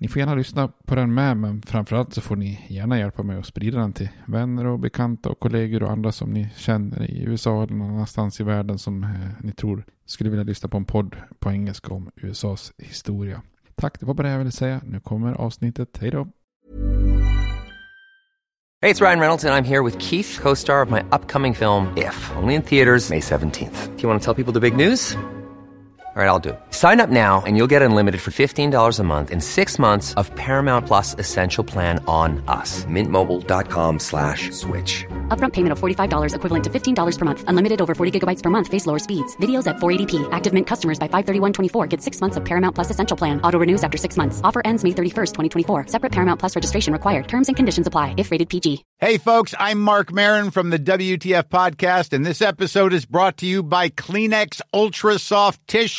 Ni får gärna lyssna på den med, men framförallt så får ni gärna hjälpa mig att sprida den till vänner och bekanta och kollegor och andra som ni känner i USA eller någon annanstans i världen som eh, ni tror skulle vilja lyssna på en podd på engelska om USAs historia. Tack, det var bara det jag ville säga. Nu kommer avsnittet. Hej då! Hej, det är Ryan Reynolds jag är här med Keith, co-star of my upcoming film If, only in theaters May 17th. Do you want to tell people the big news? All right, I'll do it. Sign up now and you'll get unlimited for $15 a month in six months of Paramount Plus Essential Plan on us. Mintmobile.com slash switch. Upfront payment of $45 equivalent to $15 per month. Unlimited over 40 gigabytes per month. Face lower speeds. Videos at 480p. Active Mint customers by 531.24 get six months of Paramount Plus Essential Plan. Auto renews after six months. Offer ends May 31st, 2024. Separate Paramount Plus registration required. Terms and conditions apply if rated PG. Hey, folks, I'm Mark Marin from the WTF Podcast, and this episode is brought to you by Kleenex Ultra Soft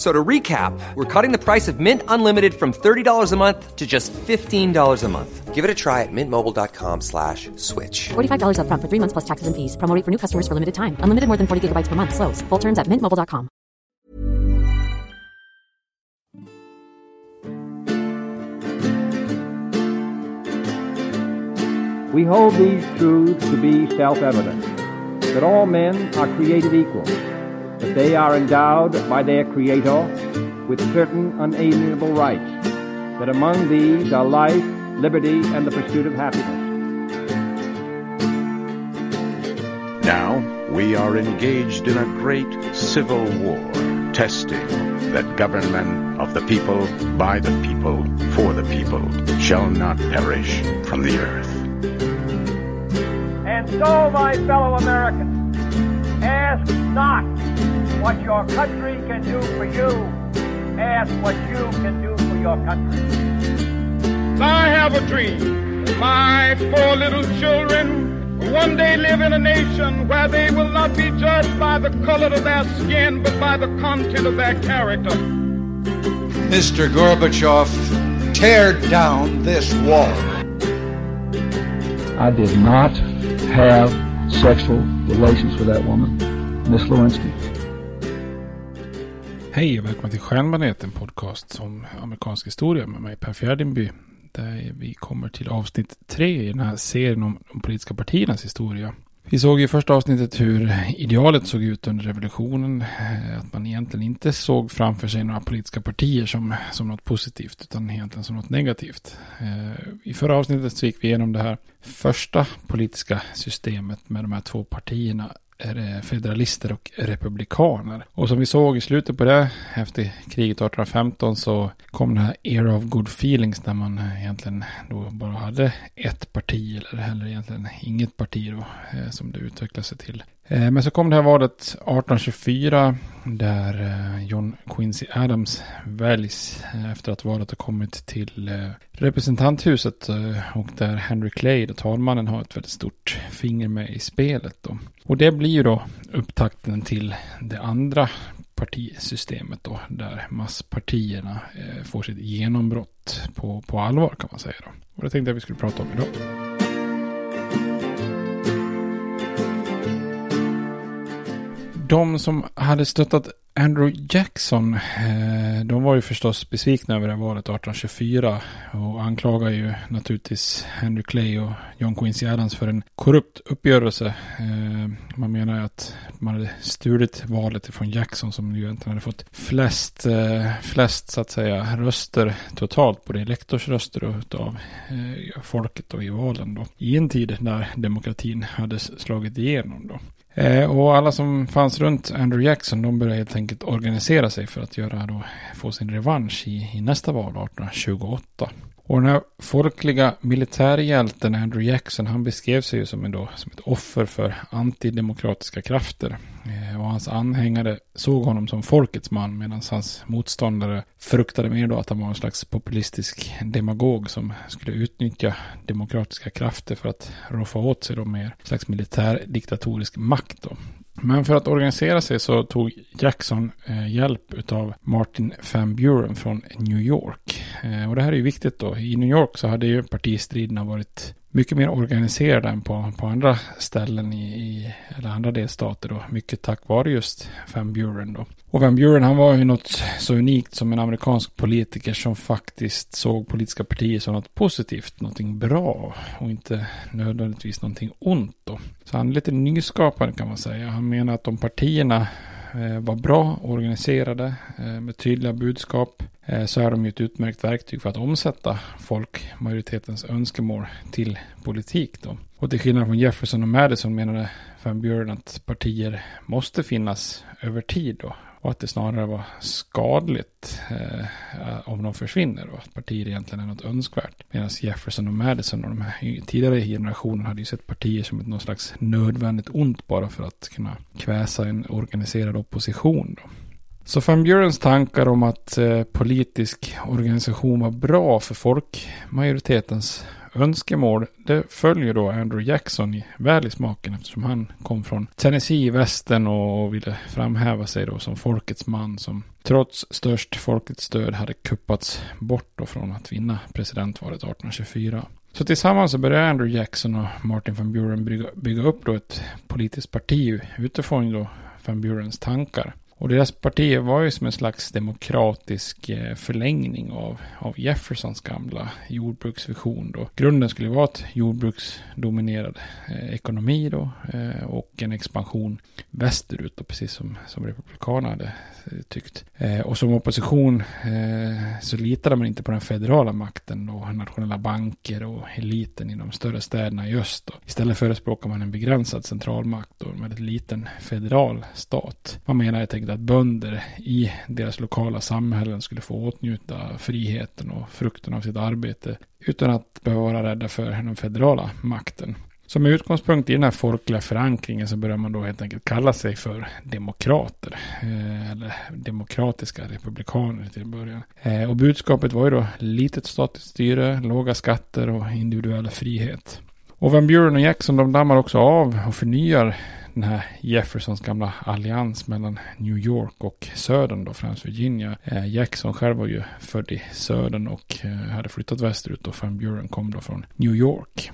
F- So to recap, we're cutting the price of Mint Unlimited from $30 a month to just $15 a month. Give it a try at mintmobile.com slash switch. $45 upfront for three months plus taxes and fees. Promo rate for new customers for limited time. Unlimited more than 40 gigabytes per month. Slows. Full terms at mintmobile.com. We hold these truths to be self-evident, that all men are created equal, that they are endowed by their Creator with certain unalienable rights, that among these are life, liberty, and the pursuit of happiness. Now we are engaged in a great civil war, testing that government of the people, by the people, for the people, shall not perish from the earth. And so, my fellow Americans, ask not what your country can do for you. Ask what you can do for your country. I have a dream. My four little children will one day live in a nation where they will not be judged by the color of their skin, but by the content of their character. Mr. Gorbachev, tear down this wall. I did not have sexual relations with that woman, Miss Lewinsky. Hej och välkommen till Stjärnbaneten, en podcast om amerikansk historia med mig Per Fjärdingby. Där vi kommer till avsnitt tre i den här serien om de politiska partiernas historia. Vi såg i första avsnittet hur idealet såg ut under revolutionen. Eh, att man egentligen inte såg framför sig några politiska partier som, som något positivt utan egentligen som något negativt. Eh, I förra avsnittet så gick vi igenom det här första politiska systemet med de här två partierna federalister och republikaner. Och som vi såg i slutet på det, efter kriget 1815 så kom den här era of good feelings där man eh, egentligen då bara hade ett parti eller heller egentligen inget parti då eh, som det utvecklade sig till. Eh, men så kom det här valet 1824 där eh, John Quincy Adams väljs eh, efter att valet har kommit till representanthuset och där Henry Clay, då talmannen, har ett väldigt stort finger med i spelet. Då. Och det blir ju då upptakten till det andra partisystemet då, där masspartierna får sitt genombrott på, på allvar kan man säga. Då. Och det tänkte jag vi skulle prata om idag. De som hade stöttat Andrew Jackson, eh, de var ju förstås besvikna över det här valet 1824 och anklagar ju naturligtvis Henry Clay och John Quincy Adams för en korrupt uppgörelse. Eh, man menar ju att man hade stulit valet från Jackson som ju egentligen hade fått flest, eh, flest så att säga röster totalt, både elektorsröster och utav folket och i valen då. I en tid när demokratin hade slagit igenom då. Eh, och alla som fanns runt Andrew Jackson, de började helt enkelt organisera sig för att göra då, få sin revansch i, i nästa val 1828. Och den här folkliga militärhjälten Andrew Jackson, han beskrev sig ju som, en då, som ett offer för antidemokratiska krafter. Eh, och hans anhängare såg honom som folkets man medan hans motståndare fruktade mer då att han var en slags populistisk demagog som skulle utnyttja demokratiska krafter för att roffa åt sig då mer slags militärdiktatorisk makt då. Men för att organisera sig så tog Jackson eh, hjälp av Martin Van Buren från New York. Eh, och det här är ju viktigt då. I New York så hade ju partistriderna varit mycket mer organiserade än på, på andra ställen i, i, eller andra delstater då. Mycket tack vare just Van Buren då. Och Van Buren han var ju något så unikt som en amerikansk politiker som faktiskt såg politiska partier som något positivt, någonting bra och inte nödvändigtvis någonting ont då. Så han är lite nyskapande kan man säga. Han menar att de partierna Eh, var bra organiserade eh, med tydliga budskap eh, så är de ju ett utmärkt verktyg för att omsätta folkmajoritetens önskemål till politik. Då. Och till skillnad från Jefferson och Madison menade Van Buren att partier måste finnas över tid då. Och att det snarare var skadligt eh, om de försvinner och att partier egentligen är något önskvärt. Medan Jefferson och Madison och de här tidigare generationerna hade ju sett partier som ett något slags nödvändigt ont bara för att kunna kväsa en organiserad opposition. Då. Så Van Burens tankar om att eh, politisk organisation var bra för folkmajoritetens önskemål, det följer då Andrew Jackson väl i smaken eftersom han kom från Tennessee i västern och ville framhäva sig då som folkets man som trots störst folkets stöd hade kuppats bort då från att vinna presidentvalet 1824. Så tillsammans så började Andrew Jackson och Martin van Buren bygga, bygga upp då ett politiskt parti utifrån då van Burens tankar. Och deras parti var ju som en slags demokratisk eh, förlängning av, av Jeffersons gamla jordbruksvision. Då. Grunden skulle vara ett jordbruksdominerad eh, ekonomi då, eh, och en expansion västerut, då, precis som, som Republikanerna hade Eh, tyckt. Eh, och som opposition eh, så litade man inte på den federala makten, då, nationella banker och eliten i de större städerna i öst. Då. Istället förespråkar man en begränsad centralmakt och med en liten federal stat. Man menar helt enkelt att bönder i deras lokala samhällen skulle få åtnjuta friheten och frukten av sitt arbete utan att behöva vara rädda för den federala makten. Så med utgångspunkt i den här folkliga förankringen så börjar man då helt enkelt kalla sig för demokrater. Eh, eller demokratiska republikaner till början. Eh, och budskapet var ju då litet statligt styre, låga skatter och individuell frihet. Och Van Buren och Jackson de dammar också av och förnyar den här Jeffersons gamla allians mellan New York och södern då, främst Virginia. Eh, Jackson själv var ju född i södern och eh, hade flyttat västerut och Van Buren kom då från New York.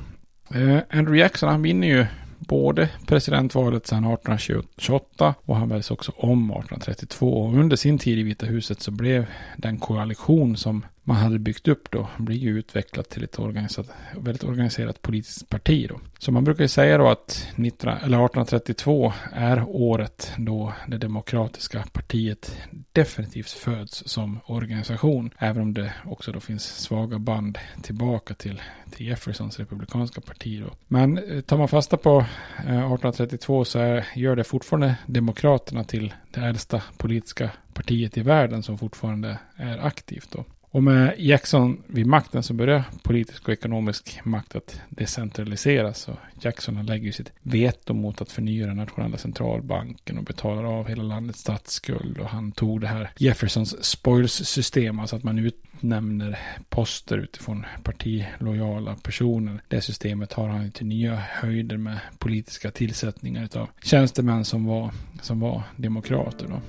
Eh, Andrew Jackson han vinner ju både presidentvalet sedan 1828 och han väljs också om 1832. Och under sin tid i Vita huset så blev den koalition som man hade byggt upp då blir ju utvecklat till ett organiserat, väldigt organiserat politiskt parti då. Så man brukar ju säga då att 19, eller 1832 är året då det demokratiska partiet definitivt föds som organisation. Även om det också då finns svaga band tillbaka till, till Jeffersons republikanska parti då. Men eh, tar man fasta på eh, 1832 så är, gör det fortfarande demokraterna till det äldsta politiska partiet i världen som fortfarande är aktivt då. Och med Jackson vid makten så börjar politisk och ekonomisk makt att decentraliseras. Och Jackson lägger sitt veto mot att förnya den nationella centralbanken och betalar av hela landets statsskuld. Och han tog det här Jeffersons spoils-system, alltså att man utnämner poster utifrån partilojala personer. Det systemet har han till nya höjder med politiska tillsättningar av tjänstemän som var, som var demokrater. Då.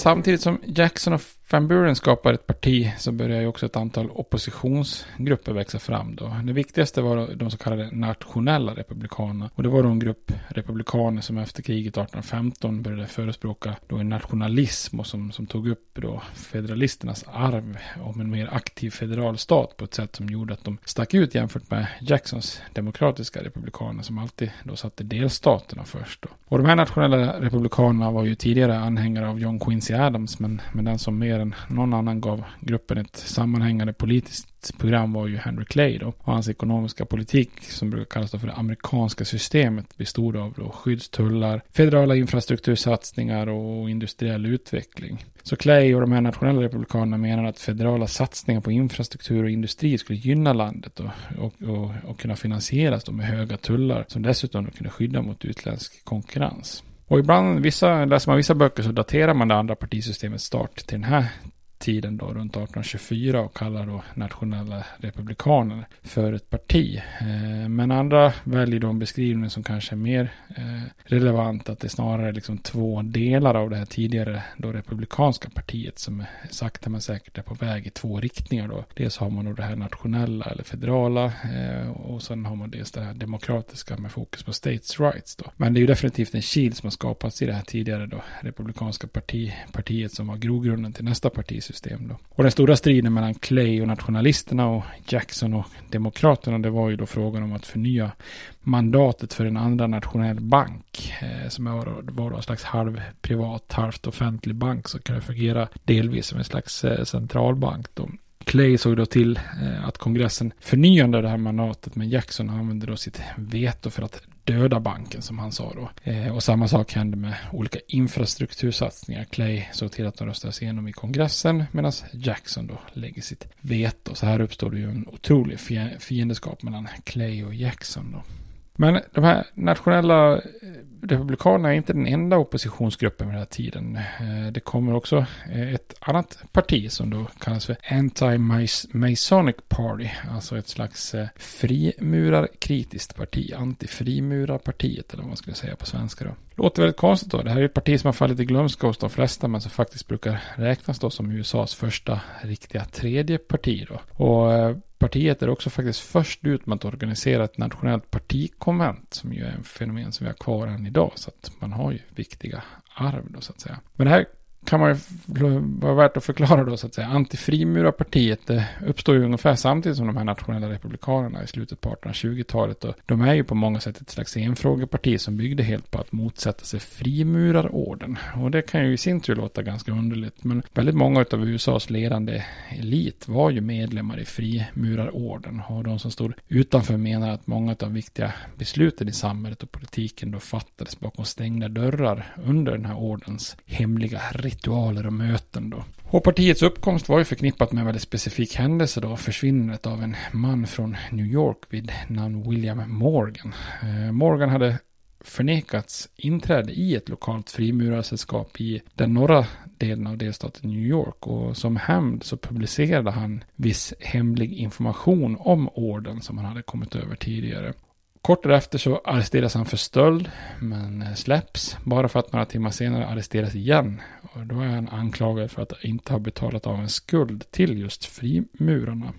Samtidigt som Jackson och Van Buren skapar ett parti så börjar ju också ett antal oppositionsgrupper växa fram då. Det viktigaste var de så kallade nationella republikanerna. Och det var då en grupp republikaner som efter kriget 1815 började förespråka då en nationalism och som, som tog upp då federalisternas arv om en mer aktiv federal stat på ett sätt som gjorde att de stack ut jämfört med Jacksons demokratiska republikaner som alltid då satte delstaterna först. Då. Och de här nationella republikanerna var ju tidigare anhängare av John Quincy Adams men, men den som mer än någon annan gav gruppen ett sammanhängande politiskt program var ju Henry Clay då. Och hans ekonomiska politik som brukar kallas för det amerikanska systemet bestod av då skyddstullar, federala infrastruktursatsningar och industriell utveckling. Så Clay och de här nationella republikanerna menar att federala satsningar på infrastruktur och industri skulle gynna landet och, och, och, och kunna finansieras då med höga tullar som dessutom kunde skydda mot utländsk konkurrens. Och ibland, vissa, läser man vissa böcker så daterar man det andra partisystemets start till den här tiden då runt 1824 och kallar då nationella republikaner för ett parti. Eh, men andra väljer då en beskrivning som kanske är mer eh, relevant att det är snarare liksom två delar av det här tidigare då republikanska partiet som sakta men säkert är på väg i två riktningar då. Dels har man då det här nationella eller federala eh, och sen har man dels det här demokratiska med fokus på states rights då. Men det är ju definitivt en kil som har skapats i det här tidigare då republikanska parti, partiet som var grogrunden till nästa parti system. Då. Och den stora striden mellan Clay och nationalisterna och Jackson och demokraterna det var ju då frågan om att förnya mandatet för en andra nationell bank eh, som var, var en slags halvprivat, halvt offentlig bank som kunde fungera delvis som en slags eh, centralbank. Då. Clay såg då till eh, att kongressen förnyade det här mandatet men Jackson använde då sitt veto för att döda banken som han sa då. Eh, och samma sak hände med olika infrastruktursatsningar. Clay såg till att de röstades igenom i kongressen medan Jackson då lägger sitt veto. Så här uppstår det ju en otrolig fiendeskap mellan Clay och Jackson då. Men de här nationella eh, Republikanerna är inte den enda oppositionsgruppen vid den här tiden. Eh, det kommer också eh, ett annat parti som då kallas för Anti-Masonic Party. Alltså ett slags eh, frimurarkritiskt parti. Anti-frimurarpartiet eller vad man skulle säga på svenska då. Låter väldigt konstigt då. Det här är ett parti som har fallit i glömska hos de flesta men som faktiskt brukar räknas då som USAs första riktiga tredje parti då. Och partiet är också faktiskt först ut med att organisera ett nationellt partikonvent som ju är en fenomen som vi har kvar än idag. Så att man har ju viktiga arv då så att säga. Men det här kan man ju vara värt att förklara då så att säga. Antifrimurarpartiet eh, uppstår ju ungefär samtidigt som de här nationella republikanerna i slutet på 1820-talet. Och de är ju på många sätt ett slags enfrågeparti som byggde helt på att motsätta sig frimurarorden. Och det kan ju i sin tur låta ganska underligt. Men väldigt många av USAs ledande elit var ju medlemmar i frimurarorden. Och de som stod utanför menar att många av viktiga besluten i samhället och politiken då fattades bakom stängda dörrar under den här ordens hemliga ritualer och möten då. Och partiets uppkomst var ju förknippat med en väldigt specifik händelse då, försvinnandet av en man från New York vid namn William Morgan. Eh, Morgan hade förnekats inträde i ett lokalt frimurarsällskap i den norra delen av delstaten New York och som hämnd så publicerade han viss hemlig information om orden som han hade kommit över tidigare. Kort därefter så arresteras han för stöld, men eh, släpps. Bara för att några timmar senare arresteras igen. Och då är han anklagad för att inte ha betalat av en skuld till just frimurarna.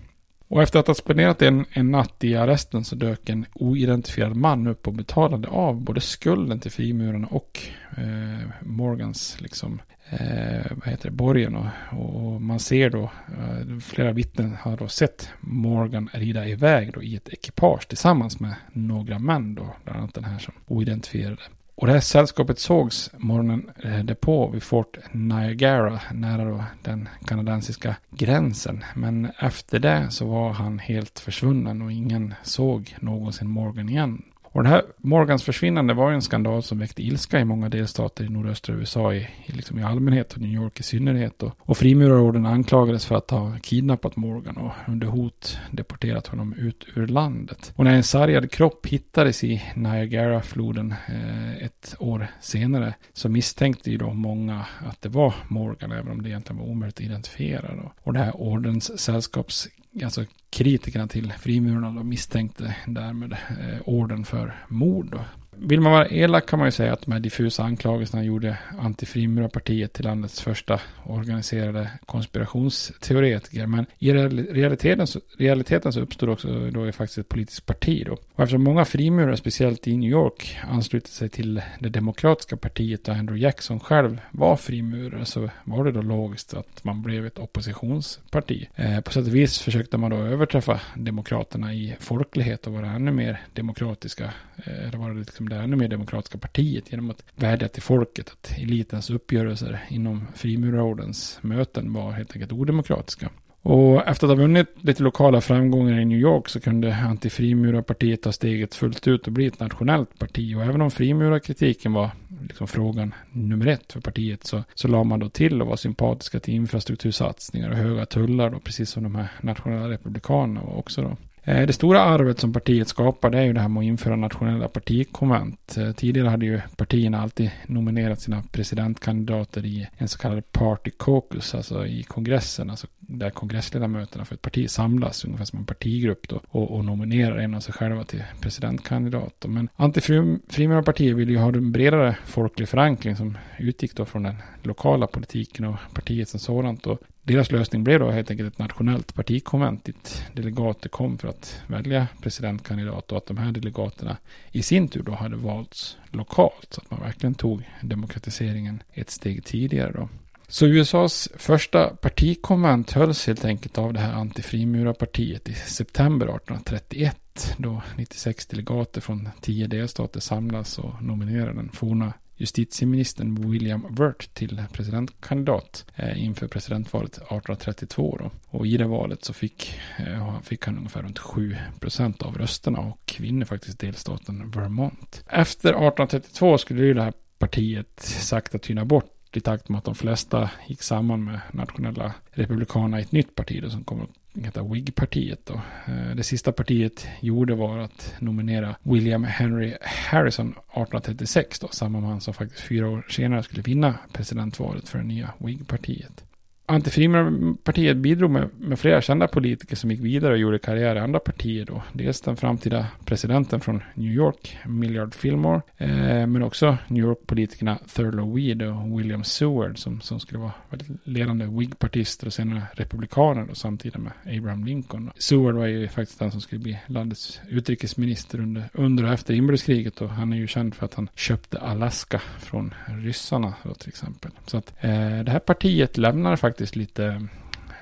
Och efter att ha spenderat en, en natt i arresten så dök en oidentifierad man upp och betalade av både skulden till frimurarna och eh, Morgans liksom, eh, vad heter det, borgen. Och, och man ser då, eh, flera vittnen har då sett Morgan rida iväg då i ett ekipage tillsammans med några män då, bland annat den här som oidentifierade. Och det här sällskapet sågs morgonen eh, därpå vid Fort Niagara, nära då den kanadensiska gränsen. Men efter det så var han helt försvunnen och ingen såg någonsin Morgan igen. Och det här Morgans försvinnande var ju en skandal som väckte ilska i många delstater i nordöstra USA i, liksom i allmänhet och New York i synnerhet. Och, och frimurarorden anklagades för att ha kidnappat Morgan och under hot deporterat honom ut ur landet. Och när en sargad kropp hittades i Niagara-floden eh, ett år senare så misstänkte ju då många att det var Morgan även om det egentligen var omöjligt att identifiera. Då. Och det här ordens sällskaps alltså kritikerna till frimurarna då misstänkte därmed eh, orden för mord. Då. Vill man vara elak kan man ju säga att de här diffusa anklagelserna gjorde Antifrimurarpartiet till landets första organiserade konspirationsteoretiker. Men i realiteten så, realiteten så uppstod också då faktiskt ett politiskt parti då. Och eftersom många frimurare, speciellt i New York, anslutit sig till det demokratiska partiet och Andrew Jackson själv var frimurare så var det då logiskt att man blev ett oppositionsparti. Eh, på sätt och vis försökte man då överträffa demokraterna i folklighet och vara ännu mer demokratiska. Eh, det var liksom Liksom det ännu mer demokratiska partiet genom att vädja till folket att elitens uppgörelser inom frimurarordens möten var helt enkelt odemokratiska. Och efter att ha vunnit lite lokala framgångar i New York så kunde antifrimurarpartiet ta steget fullt ut och bli ett nationellt parti. Och även om frimurarkritiken var liksom frågan nummer ett för partiet så, så la man då till och var sympatiska till infrastruktursatsningar och höga tullar då, precis som de här nationella republikanerna var också då. Eh, det stora arvet som partiet skapade är ju det här med att införa nationella partikonvent. Eh, tidigare hade ju partierna alltid nominerat sina presidentkandidater i en så kallad party caucus, alltså i kongressen, alltså där kongressledamöterna för ett parti samlas, ungefär som en partigrupp då, och, och nominerar en av sig själva till presidentkandidat. Men Antifrimurarpartiet ville ju ha en bredare folklig förankring som utgick då från den lokala politiken och partiet som sådant. Och deras lösning blev då helt enkelt ett nationellt partikonvent dit delegater kom för att välja presidentkandidat och att de här delegaterna i sin tur då hade valts lokalt så att man verkligen tog demokratiseringen ett steg tidigare då. Så USAs första partikonvent hölls helt enkelt av det här antifrimurarpartiet i september 1831 då 96 delegater från 10 delstater samlas och nominerar den forna justitieministern William Wirt till presidentkandidat eh, inför presidentvalet 1832. Då. Och i det valet så fick, eh, fick han ungefär runt 7 procent av rösterna och vinner faktiskt delstaten Vermont. Efter 1832 skulle ju det här partiet sakta tyna bort i takt med att de flesta gick samman med nationella republikanerna i ett nytt parti då, som kommer att heta Wig-partiet. Då. Eh, det sista partiet gjorde var att nominera William Henry Harrison 1836, då, samma man som faktiskt fyra år senare skulle vinna presidentvalet för det nya Wig-partiet. Antifrimerpartiet bidrog med, med, flera kända politiker som gick vidare och gjorde karriär i andra partier då. Dels den framtida presidenten från New York, Millard Fillmore, eh, men också New York-politikerna Thurlow Weed och William Seward som, som skulle vara väldigt ledande Whig-partister och senare republikaner då, samtidigt med Abraham Lincoln. Seward var ju faktiskt den som skulle bli landets utrikesminister under, under och efter inbördeskriget och han är ju känd för att han köpte Alaska från ryssarna då, till exempel. Så att eh, det här partiet lämnar faktiskt faktiskt lite,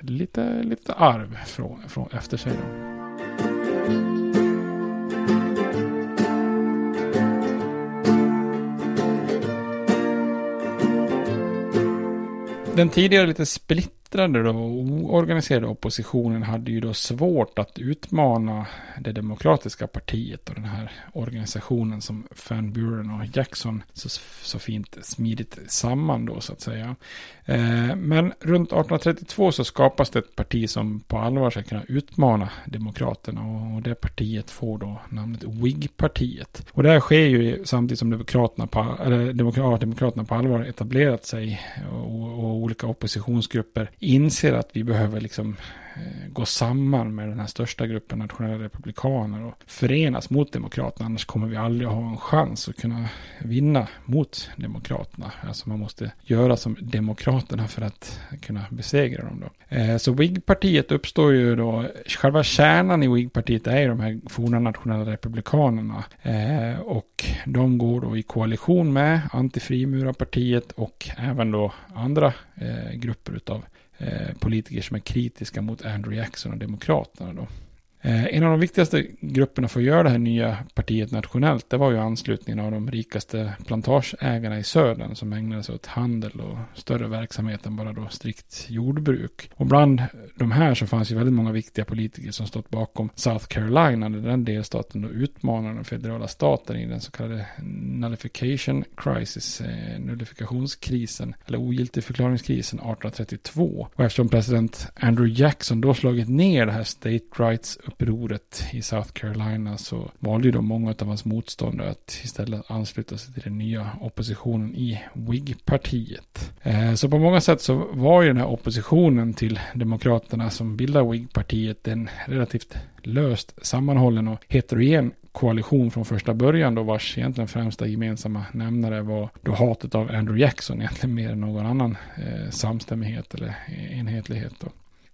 lite, lite arv från, från efter sig. Då. Den tidigare lite splitt splittrade och oorganiserade oppositionen hade ju då svårt att utmana det demokratiska partiet och den här organisationen som Van Buren och Jackson så, så fint smidigt samman då så att säga. Eh, men runt 1832 så skapas det ett parti som på allvar ska kunna utmana demokraterna och det partiet får då namnet Whig-partiet. Och det här sker ju samtidigt som demokraterna på, eller demokraterna på allvar etablerat sig och, och olika oppositionsgrupper inser att vi behöver liksom eh, gå samman med den här största gruppen nationella republikaner och förenas mot demokraterna. Annars kommer vi aldrig ha en chans att kunna vinna mot demokraterna. Alltså man måste göra som demokraterna för att kunna besegra dem då. Eh, så WIG-partiet uppstår ju då, själva kärnan i WIG-partiet är ju de här forna nationella republikanerna. Eh, och de går då i koalition med antifrimurarpartiet och även då andra grupper utav Eh, politiker som är kritiska mot Andrew Jackson och Demokraterna. Då. Eh, en av de viktigaste grupperna för att göra det här nya partiet nationellt, det var ju anslutningen av de rikaste plantageägarna i södern som ägnade sig åt handel och större verksamhet än bara då strikt jordbruk. Och bland de här så fanns ju väldigt många viktiga politiker som stått bakom South Carolina, där den delstaten då utmanade den federala staten i den så kallade nullification crisis, eh, nullifikationskrisen, eller ogiltigförklaringskrisen 1832. Och eftersom president Andrew Jackson då slagit ner det här state rights upproret i South Carolina så valde ju då många av hans motståndare att istället ansluta sig till den nya oppositionen i WIG-partiet. Eh, så på många sätt så var ju den här oppositionen till Demokraterna som bildar WIG-partiet en relativt löst sammanhållen och heterogen koalition från första början då vars egentligen främsta gemensamma nämnare var då hatet av Andrew Jackson egentligen mer än någon annan eh, samstämmighet eller enhetlighet då.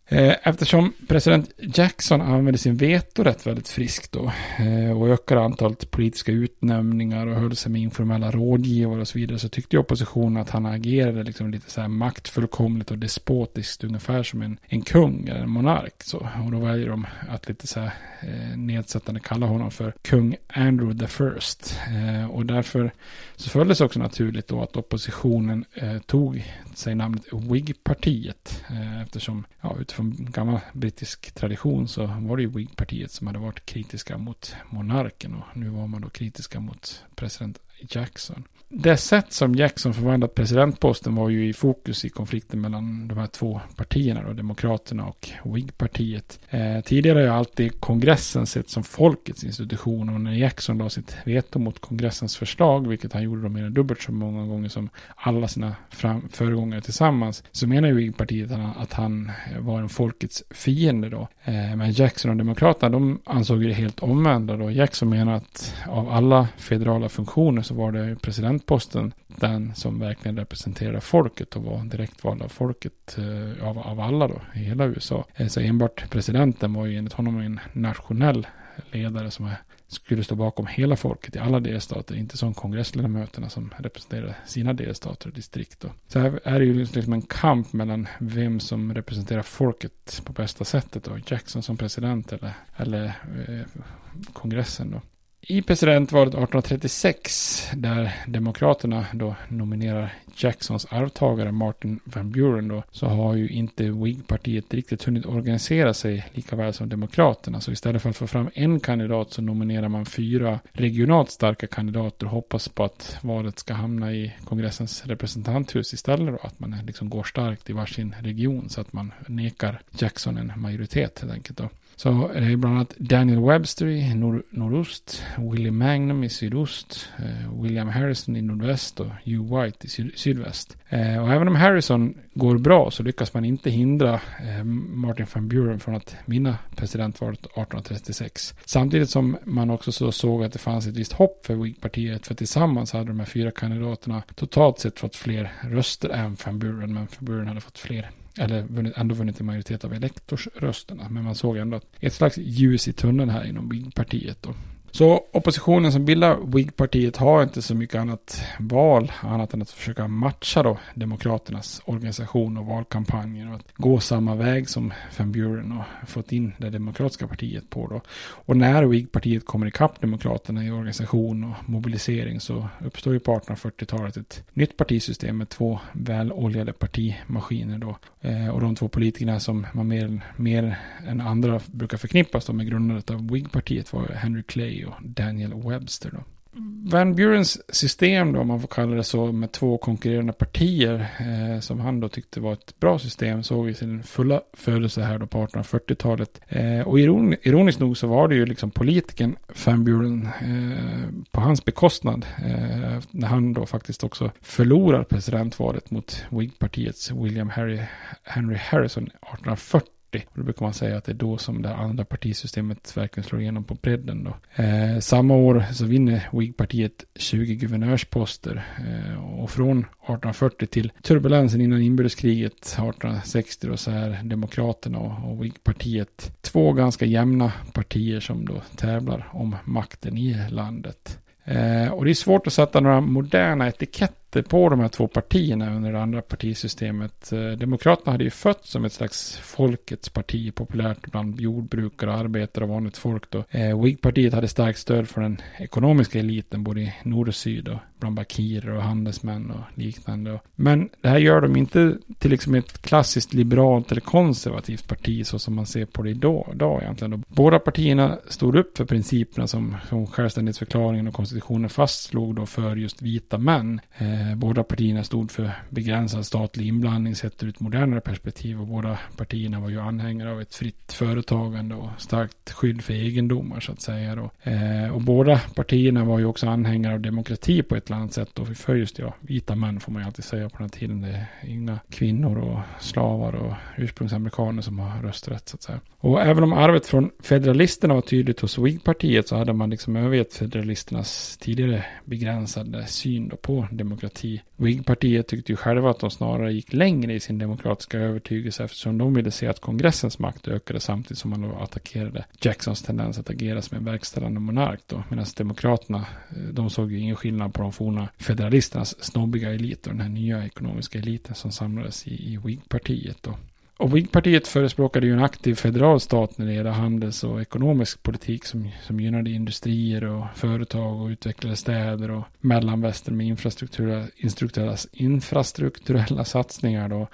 Eh, eftersom president Jackson använde sin vetorätt väldigt friskt då eh, och ökade antalet politiska utnämningar och höll sig med informella rådgivare och så vidare så tyckte oppositionen att han agerade liksom lite så här maktfullkomligt och despotiskt ungefär som en, en kung eller en monark. Så, och då väljer de att lite så här eh, nedsättande kalla honom för kung Andrew the First. och därför så följdes också naturligt då att oppositionen tog sig namnet Whig-partiet eftersom ja, utifrån från gammal brittisk tradition så var det ju Whig-partiet som hade varit kritiska mot monarken och nu var man då kritiska mot president Jackson det sätt som Jackson förvandlat presidentposten var ju i fokus i konflikten mellan de här två partierna, då, Demokraterna och Whig-partiet. Eh, tidigare har ju alltid kongressen sett som folkets institution och när Jackson la sitt veto mot kongressens förslag, vilket han gjorde då mer än dubbelt så många gånger som alla sina fram- föregångare tillsammans, så menar ju Whig-partiet att han eh, var en folkets fiende då. Eh, men Jackson och Demokraterna, de ansåg det helt omvända då. Jackson menar att av alla federala funktioner så var det presidentposten den som verkligen representerade folket och var direktvald av folket eh, av, av alla då i hela USA. Eh, så enbart presidenten var ju enligt honom en nationell ledare som skulle stå bakom hela folket i alla delstater, inte som kongressledamöterna som representerar sina delstater och distrikt. Då. Så här är det ju liksom, liksom en kamp mellan vem som representerar folket på bästa sättet då, Jackson som president eller, eller eh, kongressen då. I presidentvalet 1836, där Demokraterna då nominerar Jacksons arvtagare Martin Van Buren då, så har ju inte Whig-partiet riktigt hunnit organisera sig lika väl som Demokraterna. Så istället för att få fram en kandidat så nominerar man fyra regionalt starka kandidater och hoppas på att valet ska hamna i kongressens representanthus istället då, att man liksom går starkt i varsin region så att man nekar Jackson en majoritet helt enkelt då. Så det är bland annat Daniel Webster i nord nordost, William Magnum i sydost, eh, William Harrison i nordväst och Hugh White i syd sydväst. Eh, och även om Harrison går bra så lyckas man inte hindra eh, Martin van Buren från att vinna presidentvalet 1836. Samtidigt som man också så såg att det fanns ett visst hopp för Whig-partiet för tillsammans hade de här fyra kandidaterna totalt sett fått fler röster än van Buren, men van Buren hade fått fler eller vunnit, ändå vunnit en majoritet av elektorsrösterna. Men man såg ändå ett slags ljus i tunneln här inom Whig-partiet. Så oppositionen som bildar Whig-partiet har inte så mycket annat val annat än att försöka matcha då Demokraternas organisation och valkampanjer och att gå samma väg som Van Buren och fått in det demokratiska partiet på då. Och när Whig-partiet kommer ikapp Demokraterna i organisation och mobilisering så uppstår ju på 1840-talet ett nytt partisystem med två väloljade partimaskiner då. Eh, och de två politikerna som man mer, mer än andra brukar förknippas med grundandet av Whig-partiet var Henry Clay och Daniel Webster. Då. Van Burens system då, om man får kalla det så, med två konkurrerande partier eh, som han då tyckte var ett bra system, såg i sin fulla födelse här då på 1840-talet. Eh, och iron ironiskt nog så var det ju liksom politikern Van Buren eh, på hans bekostnad eh, när han då faktiskt också förlorar presidentvalet mot Whig-partiets William Harry, Henry Harrison 1840 och då brukar man säga att det är då som det andra partisystemet verkligen slår igenom på bredden. Då. Eh, samma år så vinner Whig-partiet 20 guvernörsposter. Eh, och från 1840 till turbulensen innan inbördeskriget 1860 då så är Demokraterna och, och Whig-partiet två ganska jämna partier som då tävlar om makten i landet. Eh, och det är svårt att sätta några moderna etiketter på de här två partierna under det andra partisystemet. Eh, Demokraterna hade ju fötts som ett slags folkets parti, populärt bland jordbrukare, arbetare och vanligt folk. Då. Eh, Whig-partiet hade starkt stöd från den ekonomiska eliten både i nord och syd och bland bakirer och handelsmän och liknande. Men det här gör dem inte till liksom ett klassiskt liberalt eller konservativt parti så som man ser på det idag, idag egentligen. Båda partierna stod upp för principerna som, som självständighetsförklaringen och konstitutionen fastslog då för just vita män. Eh, Eh, båda partierna stod för begränsad statlig inblandning sett ur ett modernare perspektiv och båda partierna var ju anhängare av ett fritt företagande och starkt skydd för egendomar så att säga. Då. Eh, och båda partierna var ju också anhängare av demokrati på ett eller annat sätt och för just ja, vita män får man ju alltid säga på den här tiden. Det är inga kvinnor och slavar och ursprungsamerikaner som har rösträtt så att säga. Och även om arvet från federalisterna var tydligt hos Whig-partiet så hade man liksom övergett federalisternas tidigare begränsade syn på demokrati. Whig-partiet tyckte ju själva att de snarare gick längre i sin demokratiska övertygelse eftersom de ville se att kongressens makt ökade samtidigt som man då attackerade Jacksons tendens att agera som en verkställande monark då. Medan demokraterna, eh, de såg ju ingen skillnad på de forna federalisternas snobbiga elit och den här nya ekonomiska eliten som samlades i, i Whig-partiet då. Och Whig-partiet förespråkade ju en aktiv federal stat när det gäller handels och ekonomisk politik som, som gynnade industrier och företag och utvecklade städer och mellanvästern med infrastrukturella, infrastrukturella satsningar då.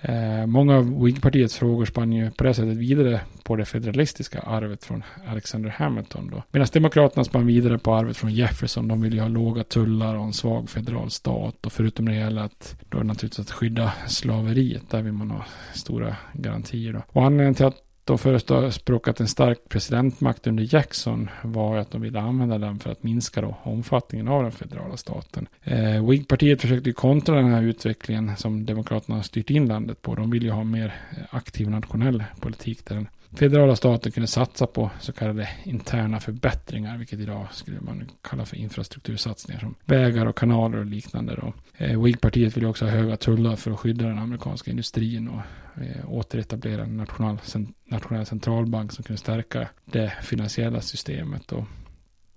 Eh, många av Whig-partiets frågor spann ju på det sättet vidare på det federalistiska arvet från Alexander Hamilton. Då. Medan Demokraterna spann vidare på arvet från Jefferson. De ville ju ha låga tullar och en svag federal stat. Och förutom det gäller att då naturligtvis att skydda slaveriet. Där vill man ha stora garantier. Då. Och anledningen till att de förespråkat en stark presidentmakt under Jackson var att de ville använda den för att minska då omfattningen av den federala staten. Eh, Whig-partiet försökte kontra den här utvecklingen som Demokraterna styrt in landet på. De ville ju ha mer aktiv nationell politik där den federala staten kunde satsa på så kallade interna förbättringar, vilket idag skulle man kalla för infrastruktursatsningar som vägar och kanaler och liknande. Då. Eh, Whig-partiet ville också ha höga tullar för att skydda den amerikanska industrin och eh, återetablera en nationell, nationell centralbank som kunde stärka det finansiella systemet. Och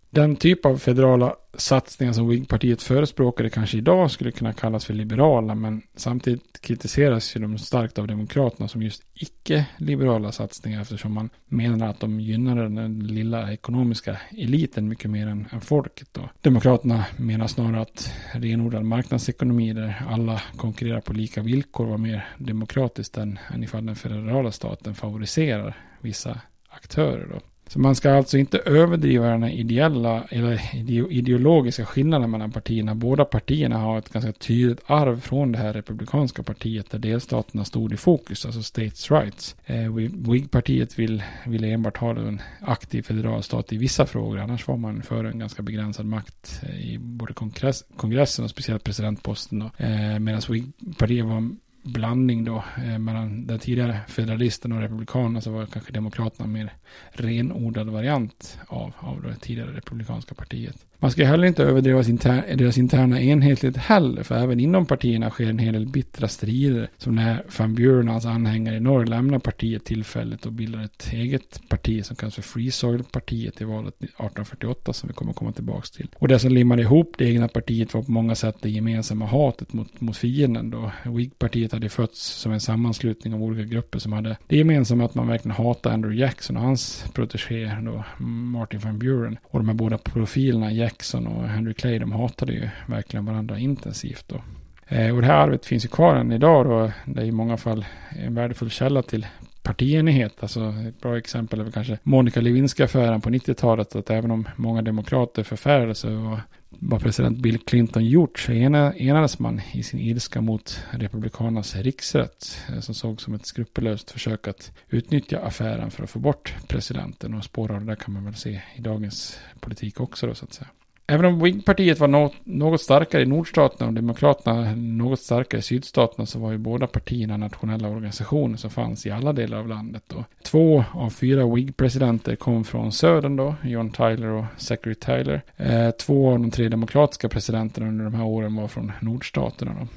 den typ av federala satsningar som Whig-partiet förespråkade kanske idag skulle kunna kallas för liberala, men samtidigt kritiseras ju de starkt av Demokraterna som just icke-liberala satsningar eftersom man menar att de gynnar den lilla ekonomiska eliten mycket mer än, än folket. Då. Demokraterna menar snarare att renodlad marknadsekonomi där alla konkurrerar på lika villkor var mer demokratiskt än, än ifall den federala staten favoriserar vissa aktörer. Då. Så man ska alltså inte överdriva den ideella eller ideologiska skillnaden mellan partierna. Båda partierna har ett ganska tydligt arv från det här republikanska partiet där delstaterna stod i fokus, alltså states rights. Eh, Whig-partiet vill, vill enbart ha en aktiv federal stat i vissa frågor, annars var man för en ganska begränsad makt eh, i både kongress, kongressen och speciellt presidentposten. Eh, Medan Whig-partiet var blandning då eh, mellan den tidigare federalisten och republikanerna så var kanske demokraterna en mer renodlad variant av, av det tidigare republikanska partiet. Man ska heller inte överdriva inter deras interna enhetlighet heller, för även inom partierna sker en hel del bittra strider. Som när Van Buren och hans anhängare i norr lämnar partiet tillfälligt och bildar ett eget parti som kallas för Free Soil-partiet i valet 1848 som vi kommer komma tillbaka till. Och det som limmade ihop det egna partiet var på många sätt det gemensamma hatet mot, mot fienden då. Whig-partiet hade fötts som en sammanslutning av olika grupper som hade det gemensamma att man verkligen hatade Andrew Jackson och hans protege då Martin Van Buren. Och de här båda profilerna, Jackson och Henry Clay, de hatade ju verkligen varandra intensivt då. Eh, och det här arvet finns ju kvar än idag då. Det är i många fall en värdefull källa till partienighet. Alltså ett bra exempel är väl kanske Monica Lewinsky-affären på 90-talet. Att även om många demokrater förfärades över vad vad president Bill Clinton gjort så enades man i sin ilska mot republikanernas riksrätt eh, som såg som ett skrupellöst försök att utnyttja affären för att få bort presidenten och spår av det där kan man väl se i dagens politik också då så att säga. Även om Whig-partiet var något, något starkare i nordstaterna och Demokraterna något starkare i sydstaterna så var ju båda partierna nationella organisationer som fanns i alla delar av landet. Då. Två av fyra Whig-presidenter kom från södern då, John Tyler och Zachary Tyler. Eh, två av de tre demokratiska presidenterna under de här åren var från nordstaterna. Då.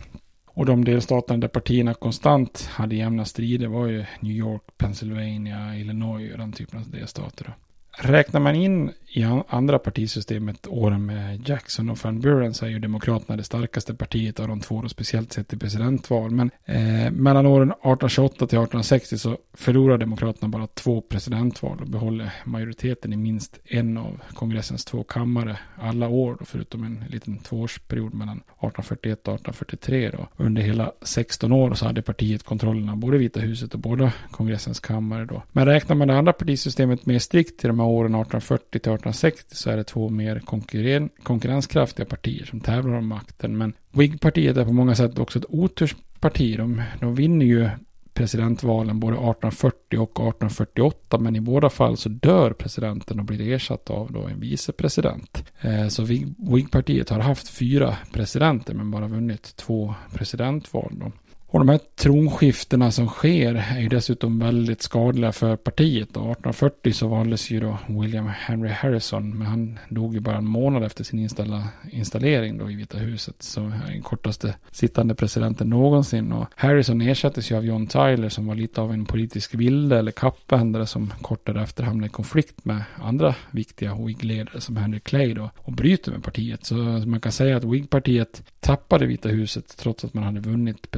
Och de delstaterna där partierna konstant hade jämna strider var ju New York, Pennsylvania, Illinois och den typen av delstater. Då. Räknar man in i andra partisystemet åren med Jackson och Van Buren så är ju Demokraterna det starkaste partiet av de två, och speciellt sett i presidentval. Men eh, mellan åren 1828 till 1860 så förlorar Demokraterna bara två presidentval och behåller majoriteten i minst en av kongressens två kammare alla år, då, förutom en liten tvåårsperiod mellan 1841 och 1843. Då. Under hela 16 år så hade partiet kontrollen av både Vita huset och båda kongressens kammare. Då. Men räknar man det andra partisystemet mer strikt till de med åren 1840 till 1860 så är det två mer konkurren konkurrenskraftiga partier som tävlar om makten. Men Whig-partiet är på många sätt också ett otursparti. De, de vinner ju presidentvalen både 1840 och 1848 men i båda fall så dör presidenten och blir ersatt av då en vicepresident. Eh, så Whig-partiet har haft fyra presidenter men bara vunnit två presidentval. Då. Och de här tronskiftena som sker är ju dessutom väldigt skadliga för partiet. Då. 1840 så valdes ju då William Henry Harrison, men han dog ju bara en månad efter sin installa, installering då i Vita huset. Så den kortaste sittande presidenten någonsin. Och Harrison ersattes ju av John Tyler som var lite av en politisk vilde eller kappvändare som kort därefter hamnade i konflikt med andra viktiga Whig-ledare som Henry Clay då och bryter med partiet. Så man kan säga att Whig-partiet tappade Vita huset trots att man hade vunnit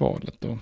valet då.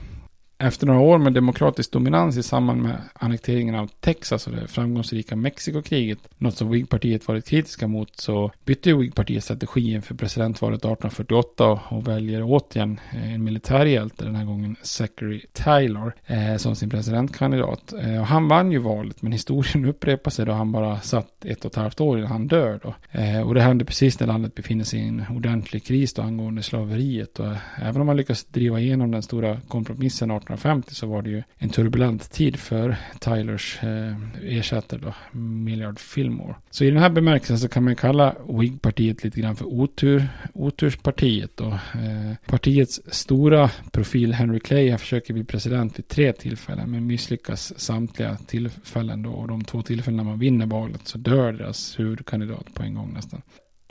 Efter några år med demokratisk dominans i samband med annekteringen av Texas och det framgångsrika Mexikokriget, något som Whig-partiet varit kritiska mot, så bytte Whig-partiet strategi inför presidentvalet 1848 och väljer återigen eh, en militärhjälte, den här gången Zachary Taylor, eh, som sin presidentkandidat. Eh, och han vann ju valet, men historien upprepar sig då han bara satt ett och ett halvt år innan han dör då. Eh, och det hände precis när landet befinner sig i en ordentlig kris då angående slaveriet. Och eh, även om man lyckas driva igenom den stora kompromissen 18 1850 så var det ju en turbulent tid för Tylers eh, ersättare då, Millard Fillmore. Så i den här bemärkelsen så kan man kalla Whig-partiet lite grann för otur, oturspartiet då. Eh, partiets stora profil Henry Clay försöker bli president vid tre tillfällen men misslyckas samtliga tillfällen då och de två tillfällen när man vinner valet så dör deras huvudkandidat på en gång nästan.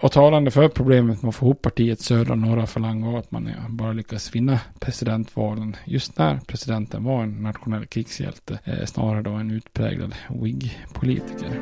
Och talande för problemet med att få ihop partiets södra och norra falang var att man bara lyckades vinna presidentvalen just när presidenten var en nationell krigshjälte, eh, snarare då en utpräglad WIG-politiker.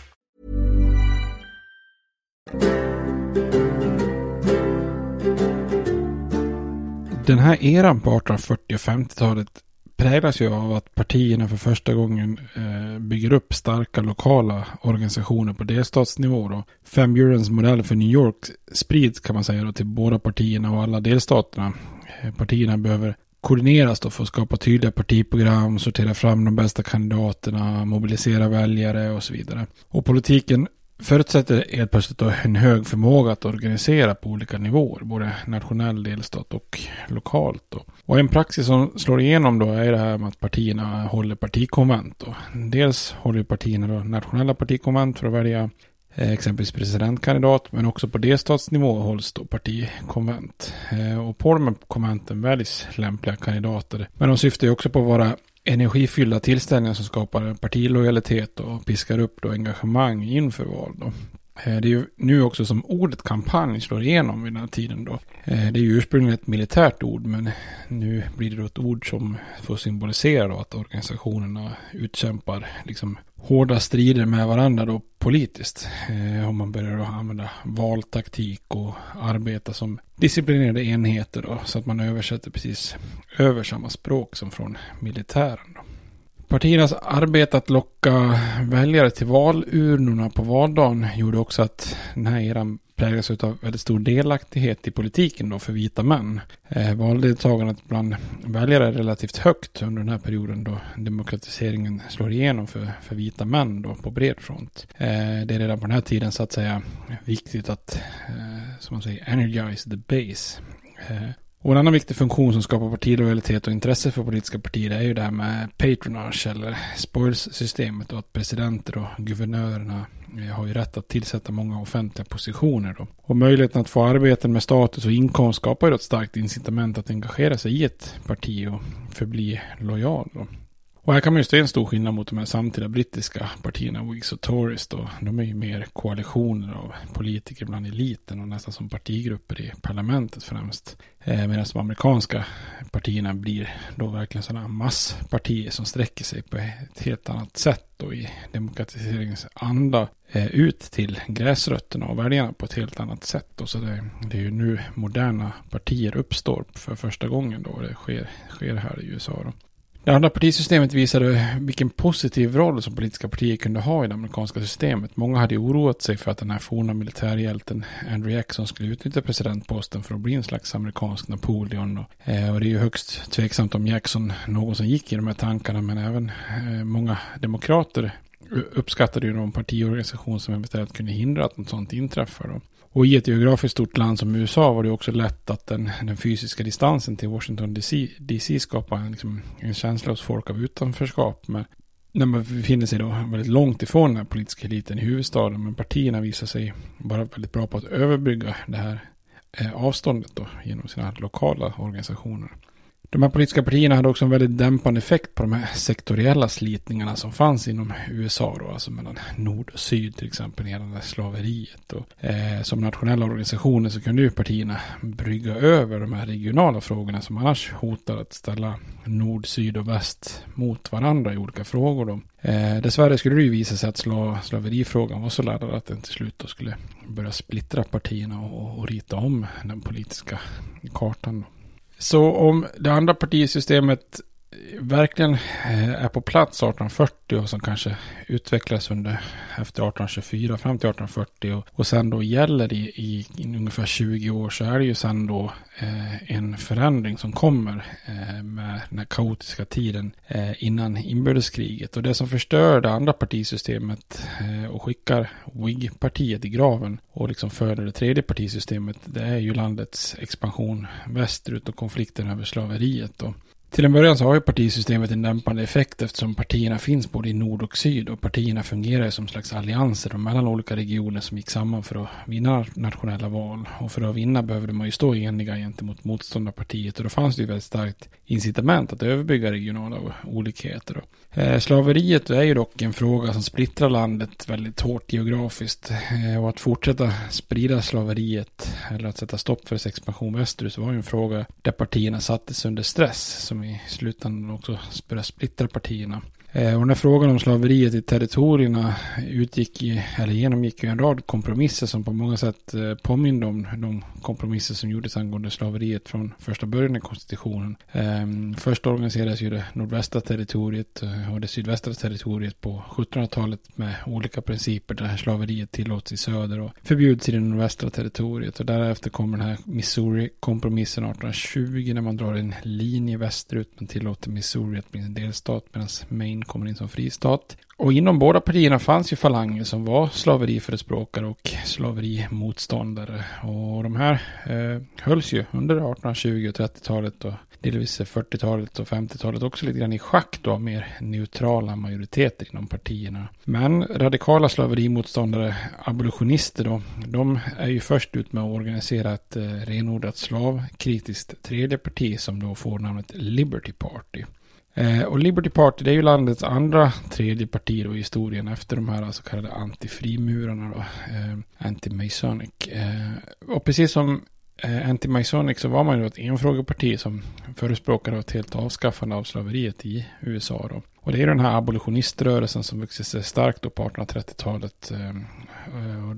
Den här eran på 1840 och 50-talet präglas ju av att partierna för första gången eh, bygger upp starka lokala organisationer på delstatsnivå. Då. Modell för New York sprids kan man säga då, till båda partierna och alla delstaterna. Eh, partierna behöver koordineras då för att skapa tydliga partiprogram, sortera fram de bästa kandidaterna, mobilisera väljare och så vidare. Och politiken förutsätter helt plötsligt en hög förmåga att organisera på olika nivåer, både nationell, delstat och lokalt. Då. Och en praxis som slår igenom då är det här med att partierna håller partikonvent. Då. Dels håller partierna då nationella partikonvent för att välja eh, exempelvis presidentkandidat, men också på delstatsnivå hålls då partikonvent. Eh, och på de här konventen väljs lämpliga kandidater. Men de syftar ju också på att vara energifyllda tillställningar som skapar partilojalitet och piskar upp då engagemang inför val. Då. Eh, det är ju nu också som ordet kampanj slår igenom vid den här tiden då. Eh, det är ju ursprungligen ett militärt ord men nu blir det då ett ord som får symbolisera då att organisationerna utkämpar liksom hårda strider med varandra då politiskt. Eh, om man börjar då använda valtaktik och arbeta som disciplinerade enheter då. Så att man översätter precis över samma språk som från militären då. Partiernas arbete att locka väljare till valurnorna på valdagen gjorde också att den här eran präglas av väldigt stor delaktighet i politiken då för vita män. Eh, valdeltagandet bland väljare är relativt högt under den här perioden då demokratiseringen slår igenom för, för vita män då på bred front. Eh, det är redan på den här tiden så att säga viktigt att, eh, som man säger, energize the base. Eh, och en annan viktig funktion som skapar partilojalitet och intresse för politiska partier är ju det här med patronage eller spoils-systemet och att presidenter och guvernörerna eh, har ju rätt att tillsätta många offentliga positioner. Då. Och möjligheten att få arbeten med status och inkomst skapar ju ett starkt incitament att engagera sig i ett parti och förbli lojal. Då. Och här kan man ju se en stor skillnad mot de här samtida brittiska partierna, Whigs och Tories då. De är ju mer koalitioner av politiker bland eliten och nästan som partigrupper i parlamentet främst. Eh, medan de amerikanska partierna blir då verkligen sådana masspartier som sträcker sig på ett helt annat sätt då i demokratiseringsanda eh, ut till gräsrötterna och väljarna på ett helt annat sätt. Då. Så det, det är ju nu moderna partier uppstår för första gången då. Det sker, sker här i USA då. Det andra partisystemet visade vilken positiv roll som politiska partier kunde ha i det amerikanska systemet. Många hade oroat sig för att den här forna militärhjälten Andrew Jackson skulle utnyttja presidentposten för att bli en slags amerikansk Napoleon. Och, eh, och det är ju högst tveksamt om Jackson någonsin gick i de här tankarna, men även eh, många demokrater uppskattade ju någon partiorganisation som eventuellt kunde hindra att något sånt inträffar. Då. Och i ett geografiskt stort land som USA var det också lätt att den, den fysiska distansen till Washington DC, DC skapar en, liksom, en känsla hos folk av utanförskap. Men när man befinner sig då väldigt långt ifrån den här politiska eliten i huvudstaden. Men partierna visar sig vara väldigt bra på att överbrygga det här eh, avståndet då genom sina lokala organisationer. De här politiska partierna hade också en väldigt dämpande effekt på de här sektoriella slitningarna som fanns inom USA då, alltså mellan nord och syd till exempel gällande slaveriet. Och, eh, som nationella organisationer så kunde ju partierna brygga över de här regionala frågorna som annars hotar att ställa nord, syd och väst mot varandra i olika frågor. Då. Eh, dessvärre skulle det ju visa sig att sla, slaverifrågan var så laddad att den till slut då skulle börja splittra partierna och, och rita om den politiska kartan. Då. Så om det andra partisystemet verkligen eh, är på plats 1840 och som kanske utvecklas under efter 1824 fram till 1840 och, och sen då gäller i, i, i, ungefär 20 år så är det ju sen då eh, en förändring som kommer eh, med den här kaotiska tiden eh, innan inbördeskriget och det som förstör det andra partisystemet eh, och skickar WIG-partiet i graven och liksom föder det tredje partisystemet det är ju landets expansion västerut och konflikten över slaveriet. Då. Till en början så har ju partisystemet en dämpande effekt eftersom partierna finns både i nord och syd och partierna fungerar som slags allianser mellan olika regioner som gick samman för att vinna nationella val. Och för att vinna behövde man ju stå eniga gentemot motståndarpartiet och då fanns det ju väldigt starkt incitament att överbygga regionala olikheter. Eh, slaveriet är ju dock en fråga som splittrar landet väldigt hårt geografiskt eh, och att fortsätta sprida slaveriet eller att sätta stopp för dess expansion västerut var ju en fråga där partierna sattes under stress som i slutändan också börjar splittra partierna. Eh, och den här frågan om slaveriet i territorierna utgick i, eller genomgick ju en rad kompromisser som på många sätt eh, påminde om de kompromisser som gjordes angående slaveriet från första början i konstitutionen. Ehm, först organiserades ju det nordvästra territoriet eh, och det sydvästra territoriet på 1700-talet med olika principer där slaveriet tillåts i söder och förbjuds i det nordvästra territoriet. Och därefter kommer den här Missouri-kompromissen 1820 när man drar en linje västerut men tillåter Missouri att bli en delstat medan Maine kommer in som fristat. Och inom båda partierna fanns ju falanger som var slaveriförespråkare och slaverimotståndare. Och de här eh, hölls ju under 1820 och 30-talet och delvis 40-talet och 50-talet också lite grann i schack då av mer neutrala majoriteter inom partierna. Men radikala slaverimotståndare, abolitionister då, de är ju först ut med att organisera ett eh, renodlat slavkritiskt tredje parti som då får namnet Liberty Party. Eh, och Liberty Party det är ju landets andra tredje parti då i historien efter de här så kallade antifrimurarna då. Eh, Anti-Masonic. Eh, och precis som eh, Anti-Masonic så var man ju ett enfrågeparti som förespråkade ett helt avskaffande av slaveriet i USA då. Och det är den här abolitioniströrelsen som vuxit sig starkt på 1830-talet. Eh, eh,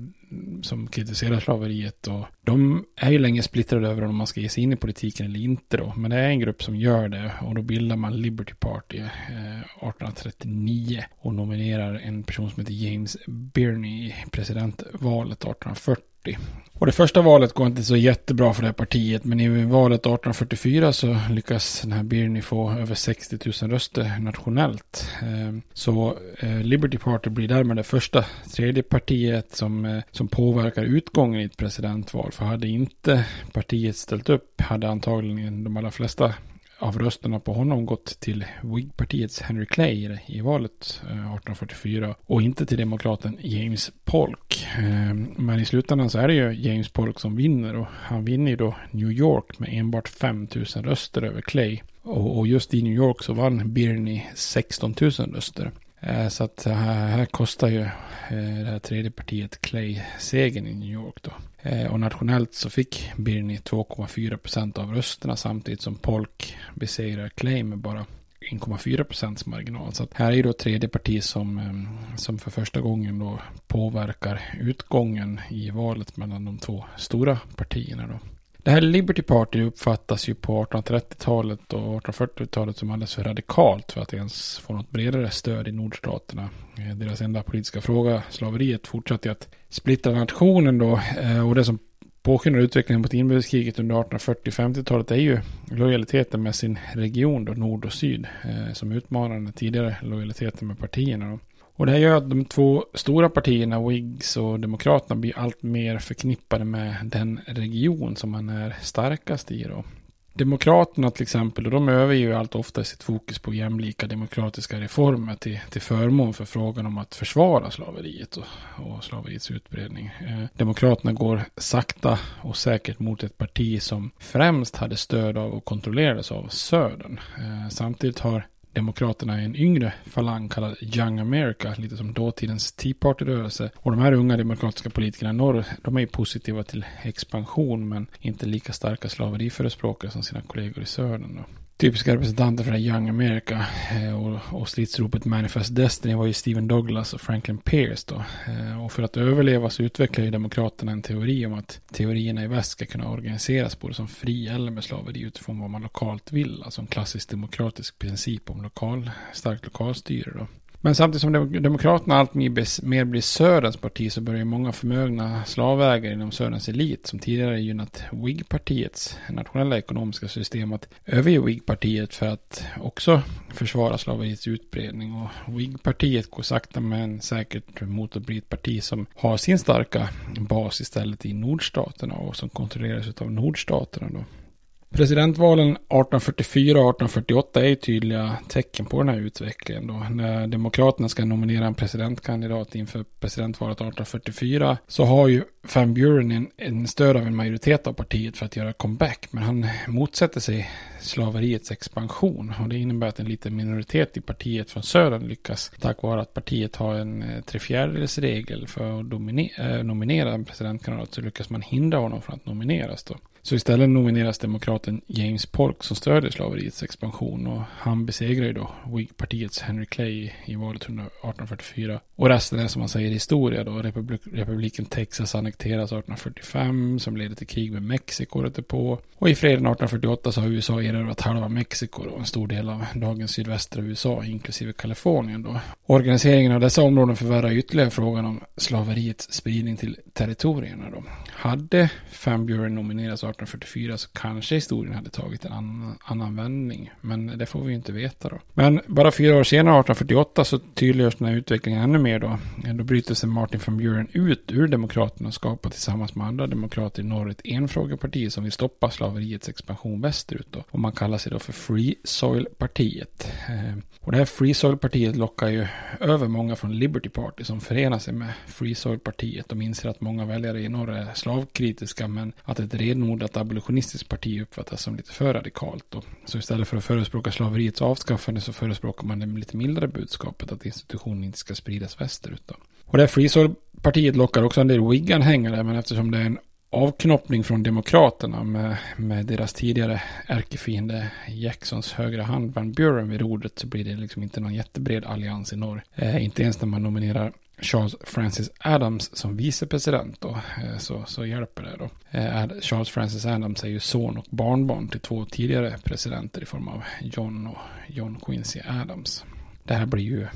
som kritiserar slaveriet. Och de är ju länge splittrade över om man ska ge sig in i politiken eller inte då. Men det är en grupp som gör det. Och då bildar man Liberty Party eh, 1839. Och nominerar en person som heter James Birney i presidentvalet 1840. 1840. Och det första valet går inte så jättebra för det här partiet, men i valet 1844 så lyckas den här Birney få över 60 000 röster nationellt. Eh, så eh, Liberty Party blir därmed det första tredje partiet som, eh, som påverkar utgången i ett presidentval. För hade inte partiet ställt upp hade antagligen de allra flesta av rösterna på honom gått till Whig-partiets Henry Clay i valet eh, 1844 och inte till demokraten James Polk. Eh, men i slutändan så är det ju James Polk som vinner och han vinner ju då New York med enbart 5000 röster över Clay. Och just i New York så vann Birney 16 000 röster. Eh, så att eh, här kostar ju eh, det här tredje partiet Clay segern i New York då. Och nationellt så fick Birney 2,4 procent av rösterna samtidigt som Polk besegrar Clay med bara 1,4 procents marginal. Så här är ju då tredje parti som, som för första gången då påverkar utgången i valet mellan de två stora partierna då. Det här Liberty Party uppfattas ju på 1830-talet och 1840-talet som alldeles för radikalt för att ens få något bredare stöd i nordstaterna. Eh, deras enda politiska fråga, slaveriet, fortsatte att splittra nationen då. Eh, och det som påskyndar utvecklingen mot inbördeskriget under 1840-50-talet är ju lojaliteten med sin region då, nord och syd, eh, som utmanar den tidigare lojaliteten med partierna. Då. Och det här gör att de två stora partierna, Whigs och Demokraterna, blir allt mer förknippade med den region som man är starkast i. Då. Demokraterna till exempel, de överger ju allt oftare sitt fokus på jämlika demokratiska reformer till, till förmån för frågan om att försvara slaveriet och, och slaveriets utbredning. Eh, demokraterna går sakta och säkert mot ett parti som främst hade stöd av och kontrollerades av Södern. Eh, samtidigt har Demokraterna är en yngre falang kallad Young America, lite som dåtidens Tea Party-rörelse. Och de här unga demokratiska politikerna i norr, de är ju positiva till expansion, men inte lika starka slaveriförespråkare som sina kollegor i södern. Då typiska representanter för det Young America eh, och, och stridsropet Manifest Destiny var ju Stephen Douglas och Franklin Pierce då. Eh, och för att överleva så utvecklar ju Demokraterna en teori om att teorierna i väst ska kunna organiseras både som fri eller med slaveri utifrån vad man lokalt vill. Alltså en klassisk demokratisk princip om lokal, starkt lokalstyre då. Men samtidigt som Demokraterna allt mer blir Sörens parti så börjar många förmögna slavägare inom Sörens elit som tidigare gynnat WIG-partiets nationella ekonomiska system att överge WIG-partiet för att också försvara slaveriets utbredning. Och WIG-partiet går sakta men säkert mot att bli ett parti som har sin starka bas istället i nordstaterna och som kontrolleras av nordstaterna då. Presidentvalen 1844 och 1848 är tydliga tecken på den här utvecklingen. Då. När Demokraterna ska nominera en presidentkandidat inför presidentvalet 1844 så har ju Van Buren en, en stöd av en majoritet av partiet för att göra comeback. Men han motsätter sig slaveriets expansion och det innebär att en liten minoritet i partiet från södern lyckas tack vare att partiet har en eh, trefjärdedelsregel regel för att äh, nominera en presidentkandidat så lyckas man hindra honom från att nomineras då. Så istället nomineras demokraten James Polk som stödjer slaveriets expansion och han besegrar ju då Whig-partiets Henry Clay i valet 1844. Och resten är som man säger historia då. Republik republiken Texas annekteras 1845 som leder till krig med Mexiko året på. Och i freden 1848 så har USA erövrat halva Mexiko och en stor del av dagens sydvästra USA inklusive Kalifornien då. Organiseringen av dessa områden förvärrar ytterligare frågan om slaveriets spridning till territorierna då. Hade Van Buren nominerats 1844 så kanske historien hade tagit en annan, annan vändning. Men det får vi ju inte veta då. Men bara fyra år senare, 1848, så tydliggörs den här utvecklingen ännu mer då. Då bryter sig Martin van Buren ut ur Demokraterna och skapar tillsammans med andra demokrater i norr ett enfrågeparti som vill stoppa slaveriets expansion västerut då. Och man kallar sig då för Free Soil-partiet. Eh, och det här Free Soil-partiet lockar ju över många från Liberty Party som förenar sig med Free Soil-partiet. De inser att många väljare i norr är slavkritiska men att ett renodlat att abolitionistiskt parti uppfattas som lite för radikalt. Då. Så istället för att förespråka slaveriets avskaffande så förespråkar man det lite mildare budskapet att institutionen inte ska spridas västerut. Då. Och det här Free Soil-partiet lockar också en del Whig-anhängare men eftersom det är en avknoppning från Demokraterna med, med deras tidigare ärkefiende Jacksons högra hand Van Buren vid rodret så blir det liksom inte någon jättebred allians i norr. Eh, inte ens när man nominerar Charles Francis Adams som vicepresident då, eh, så, så hjälper det då. Eh, Charles Francis Adams är ju son och barnbarn till två tidigare presidenter i form av John och John Quincy Adams. Det här blir ju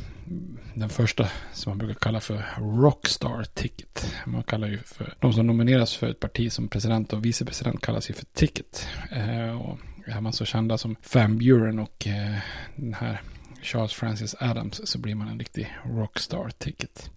den första som man brukar kalla för Rockstar Ticket. Man kallar ju för de som nomineras för ett parti som president och vicepresident kallas ju för Ticket. Eh, och är man så kända som Van Buren och eh, den här Charles Francis Adams så blir man en riktig Rockstar Ticket.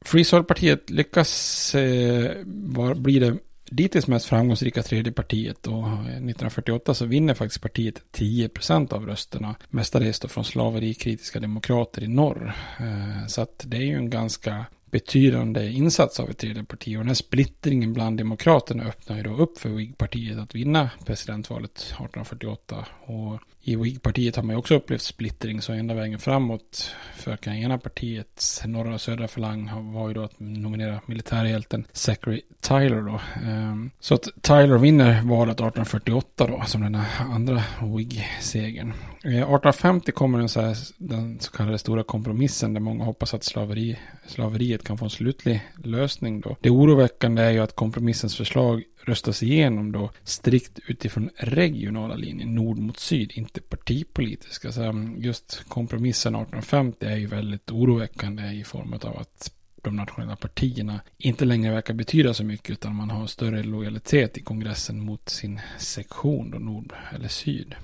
Free Soil-partiet lyckas eh, var, bli det dittills mest framgångsrika tredje partiet och eh, 1948 så vinner faktiskt partiet 10% av rösterna. Mestadels då från slaverikritiska demokrater i norr. Eh, så att det är ju en ganska betydande insats av ett tredje parti. Och den här splittringen bland demokraterna öppnar ju då upp för Whig-partiet att vinna presidentvalet 1848. Och i WIG-partiet har man ju också upplevt splittring, så enda vägen framåt för att ena partiets norra och södra falang var ju då att nominera militärhjälten Zachary Tyler då. Ehm, så att Tyler vinner valet 1848 då, som den andra WIG-segern. 1850 eh, kommer den så, här, den så kallade stora kompromissen där många hoppas att slaveri, slaveriet kan få en slutlig lösning då. Det oroväckande är ju att kompromissens förslag röstas igenom då strikt utifrån regionala linjer, nord mot syd, inte partipolitiska. Så mm, just kompromissen 1850 är ju väldigt oroväckande i form av att de nationella partierna inte längre verkar betyda så mycket utan man har större lojalitet i kongressen mot sin sektion då nord eller syd.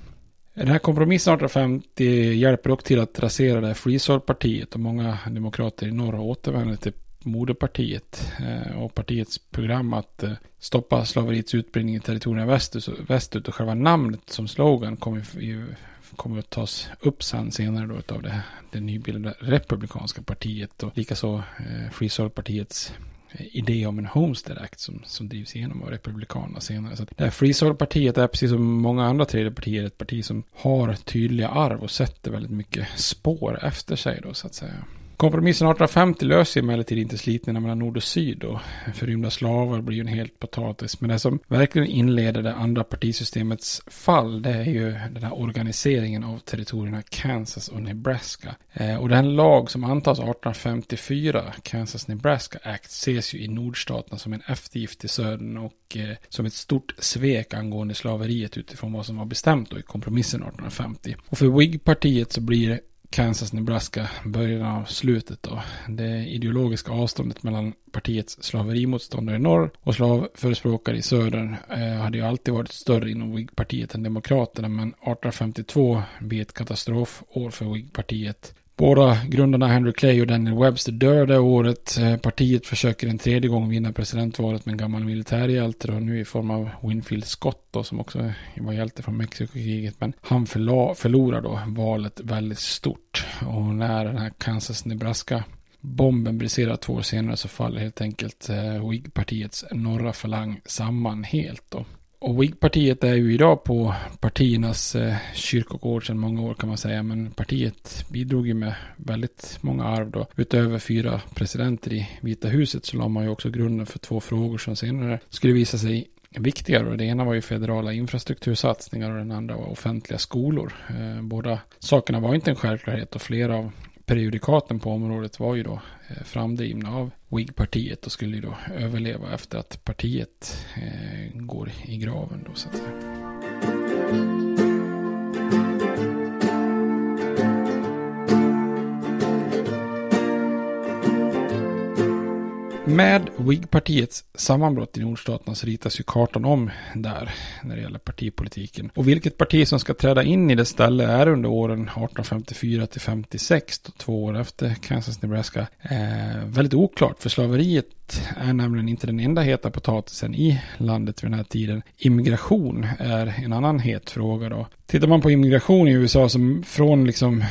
Den här kompromissen 1850 hjälper dock till att rasera det här partiet och många demokrater i norr återvänder till moderpartiet eh, och partiets program att eh, stoppa slaveriets utbredning i territorierna västut, och själva namnet som slogan kommer, kommer att tas upp sen senare då av det, det nybildade republikanska partiet och likaså eh, Free Soil-partiets eh, idé om en Homestead Act som, som drivs igenom av Republikanerna senare. Så det här Free Soil-partiet är precis som många andra tredje partier ett parti som har tydliga arv och sätter väldigt mycket spår efter sig då så att säga. Kompromissen 1850 löser emellertid inte slitningarna mellan nord och syd och förrymda slavar blir ju en helt potatis. Men det som verkligen inleder det andra partisystemets fall det är ju den här organiseringen av territorierna Kansas och Nebraska. Eh, och den lag som antas 1854, Kansas-Nebraska Act, ses ju i nordstaterna som en eftergift till södern och eh, som ett stort svek angående slaveriet utifrån vad som var bestämt då i kompromissen 1850. Och för Whig-partiet så blir Kansas, Nebraska, början av slutet då. Det ideologiska avståndet mellan partiets slaverimotståndare i norr och slavförespråkare i södern eh, hade ju alltid varit större inom Whig-partiet än Demokraterna, men 1852 blir ett katastrofår för Whig-partiet. Båda grundarna Henry Clay och Daniel Webster dör det året. Eh, partiet försöker en tredje gång vinna presidentvalet med en gammal militärhjälte och nu i form av Winfield Scott då, som också var hjälte från Mexikokriget. Men han förlorar då valet väldigt stort. Och när den här Kansas-Nebraska bomben briserar två år senare så faller helt enkelt eh, Whig-partiets norra falang samman helt då. Och Wig-partiet är ju idag på partiernas eh, kyrkogård sedan många år kan man säga. Men partiet bidrog ju med väldigt många arv då. Utöver fyra presidenter i Vita huset så la man ju också grunden för två frågor som senare skulle visa sig viktigare. Det ena var ju federala infrastruktursatsningar och den andra var offentliga skolor. Eh, båda sakerna var inte en självklarhet och flera av periodikaten på området var ju då eh, framdrivna av WIG-partiet och skulle ju då överleva efter att partiet eh, går i graven då så att säga. Med Whig-partiets sammanbrott i nordstaterna så ritas ju kartan om där när det gäller partipolitiken. Och vilket parti som ska träda in i det ställe är under åren 1854 till 56, två år efter Kansas, Nebraska, eh, väldigt oklart. För slaveriet är nämligen inte den enda heta potatisen i landet vid den här tiden. Immigration är en annan het fråga då. Tittar man på immigration i USA som från liksom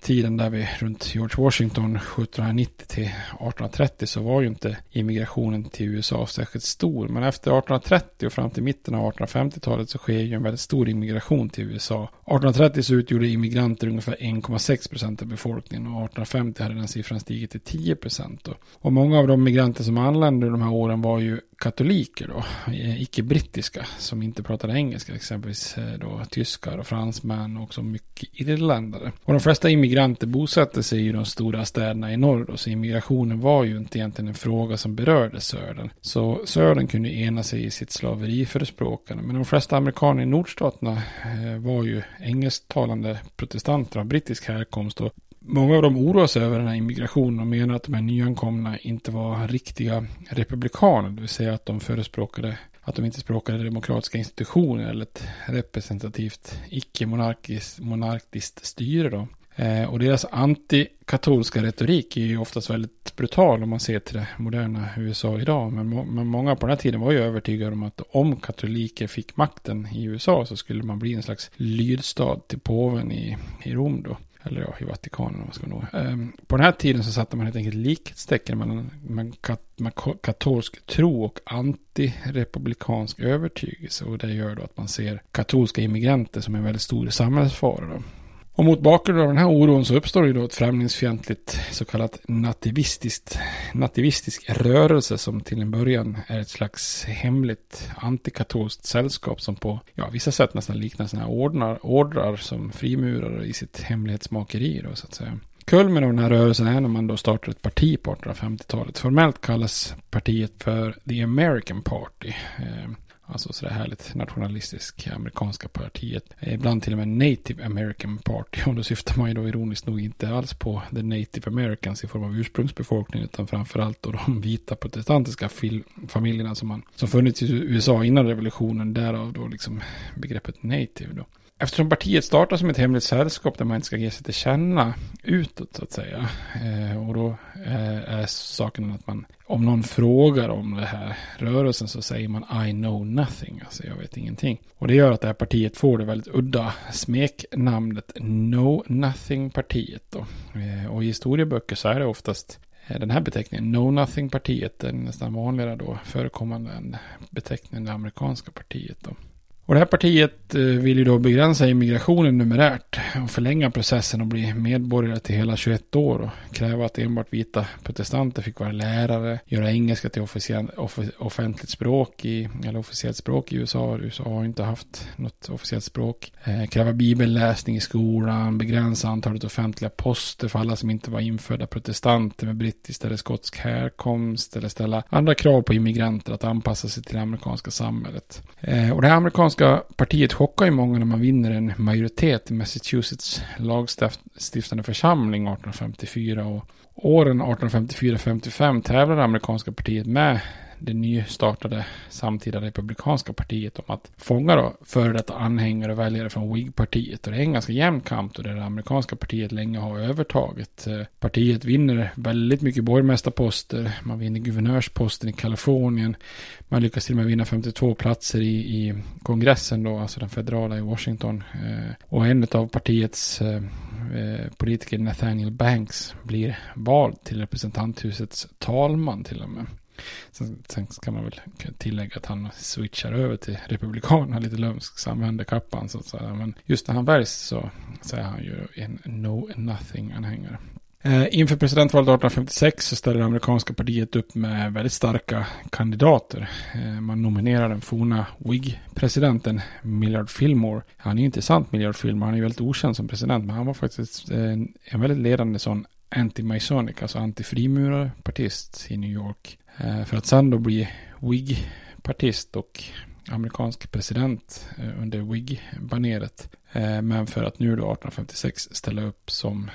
tiden där vi runt George Washington 1790 till 1830 så var ju inte immigrationen till USA särskilt stor. Men efter 1830 och fram till mitten av 1850-talet så sker ju en väldigt stor immigration till USA. 1830 så utgjorde immigranter ungefär 1,6 procent av befolkningen och 1850 hade den siffran stigit till 10 procent. Och många av de migranter som anlände de här åren var ju katoliker då, eh, icke-brittiska som inte pratade engelska, exempelvis eh, då tyskar och fransmän och också mycket irländare. Och de flesta immigranter bosatte sig i de stora städerna i norr då, så immigrationen var ju inte egentligen en fråga som berörde södern. Så södern kunde ena sig i sitt slaveriförespråkande, men de flesta amerikaner i nordstaterna eh, var ju engelsktalande protestanter av brittisk härkomst och Många av dem oroar sig över den här immigrationen och menar att de här nyankomna inte var riktiga republikaner. Det vill säga att de förespråkade att de inte språkade demokratiska institutioner eller ett representativt icke-monarkiskt styre. Då. Eh, och deras antikatolska retorik är ju oftast väldigt brutal om man ser till det moderna USA idag. Men, må men många på den här tiden var ju övertygade om att om katoliker fick makten i USA så skulle man bli en slags lydstad till påven i, i Rom då. Eller ja, i Vatikanen om man ska nå. Um, på den här tiden så satte man helt enkelt likhetstecken mellan, mellan kat, katolsk tro och antirepublikansk övertygelse. Och det gör då att man ser katolska immigranter som en väldigt stor samhällsfara. Då. Och mot bakgrund av den här oron så uppstår ju då ett främlingsfientligt så kallat nativistiskt, nativistisk rörelse som till en början är ett slags hemligt antikatolskt sällskap som på ja, vissa sätt nästan liknar sådana här ordnar, ordrar som frimurare i sitt hemlighetsmakeri då så att säga. Kulmen av den här rörelsen är när man då startar ett parti på 1850-talet. Formellt kallas partiet för The American Party. Eh, Alltså sådär härligt nationalistisk amerikanska partiet. Eh, ibland till och med Native American Party. Och då syftar man ju då ironiskt nog inte alls på the Native Americans i form av ursprungsbefolkning. Utan framförallt då de vita protestantiska familjerna som, man, som funnits i USA innan revolutionen. Därav då liksom begreppet native då. Eftersom partiet startar som ett hemligt sällskap där man inte ska ge sig till känna utåt så att säga. Eh, och då eh, är saken att man, om någon frågar om det här rörelsen så säger man I know nothing, alltså jag vet ingenting. Och det gör att det här partiet får det väldigt udda smeknamnet Know Nothing-partiet då. Eh, och i historieböcker så är det oftast eh, den här beteckningen, Know Nothing-partiet, är nästan vanligare då förekommande än beteckningen det amerikanska partiet då. Och det här partiet eh, vill ju då begränsa immigrationen numerärt och förlänga processen och bli medborgare till hela 21 år och kräva att enbart vita protestanter fick vara lärare, göra engelska till offentligt språk i, eller officiellt språk i USA. USA har inte haft något officiellt språk. Eh, kräva bibelläsning i skolan, begränsa antalet offentliga poster för alla som inte var infödda protestanter med brittisk eller skotsk härkomst eller ställa andra krav på immigranter att anpassa sig till det amerikanska samhället. Eh, och det här amerikanska Republikanska partiet chockar ju många när man vinner en majoritet i Massachusetts lagstiftande församling 1854. Och åren 1854-55 tävlar det amerikanska partiet med det nystartade samtida republikanska partiet om att fånga då före detta anhängare och väljare från Whig-partiet. Och det är en ganska jämn kamp då det amerikanska partiet länge har övertaget. Eh, partiet vinner väldigt mycket borgmästarposter. Man vinner guvernörsposten i Kalifornien. Man lyckas till och med vinna 52 platser i, i kongressen då, alltså den federala i Washington. Eh, och en av partiets eh, politiker Nathaniel Banks blir vald till representanthusets talman till och med. Sen, sen kan man väl tillägga att han switchar över till republikanerna lite lömskt, så använder kappan så att säga. Men just när han väljs så, säger är han ju en no nothing anhängare. Eh, inför presidentvalet 1856 så ställer det amerikanska partiet upp med väldigt starka kandidater. Eh, man nominerar den forna wig presidenten Millard Fillmore. Han är ju inte sant Millard Fillmore, han är ju väldigt okänd som president, men han var faktiskt en, en väldigt ledande sån anti-masonic, alltså anti-frimurarpartist i New York. Eh, för att sen då bli WIG-partist och amerikansk president eh, under WIG-baneret. Eh, men för att nu då 1856 ställa upp som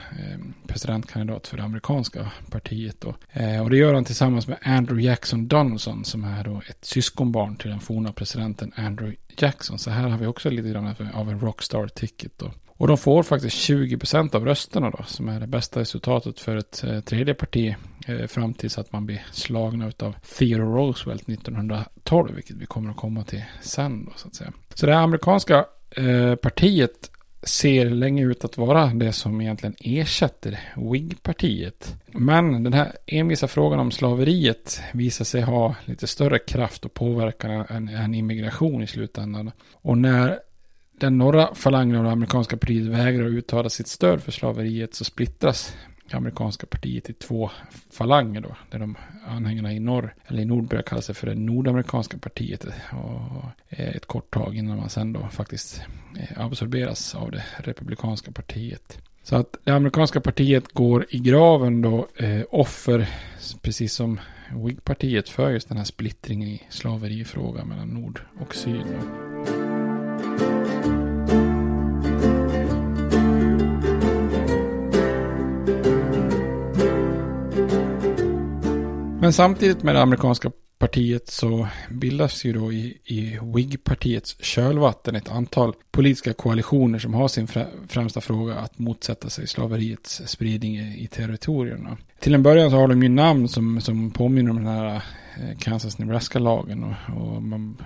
presidentkandidat för det amerikanska partiet. Då. Och det gör han tillsammans med Andrew Jackson Donaldson som är då ett syskonbarn till den forna presidenten Andrew Jackson. Så här har vi också lite grann av en rockstar ticket då. Och de får faktiskt 20 procent av rösterna då, som är det bästa resultatet för ett eh, tredje parti eh, fram tills att man blir slagna av Theodore Roosevelt 1912, vilket vi kommer att komma till sen då, så att säga. Så det amerikanska eh, partiet ser länge ut att vara det som egentligen ersätter WIG-partiet. Men den här envisa frågan om slaveriet visar sig ha lite större kraft och påverkan än, än immigration i slutändan. Och när den norra falangen av det amerikanska partiet vägrar att uttala sitt stöd för slaveriet så splittras det amerikanska partiet i två falanger då. Där de anhängarna i norr, eller i nord börjar kalla sig för det nordamerikanska partiet. Och eh, ett kort tag innan man sen då faktiskt eh, absorberas av det republikanska partiet. Så att det amerikanska partiet går i graven då eh, offer, precis som Whig-partiet, för just den här splittringen i slaverifrågan mellan nord och syd. Då. Men samtidigt med det amerikanska partiet så bildas ju då i, i WIG-partiets kölvatten ett antal politiska koalitioner som har sin främsta fråga att motsätta sig slaveriets spridning i, i territorierna. Till en början så har de ju namn som, som påminner om den här eh, Kansas-Nebraska-lagen och, och man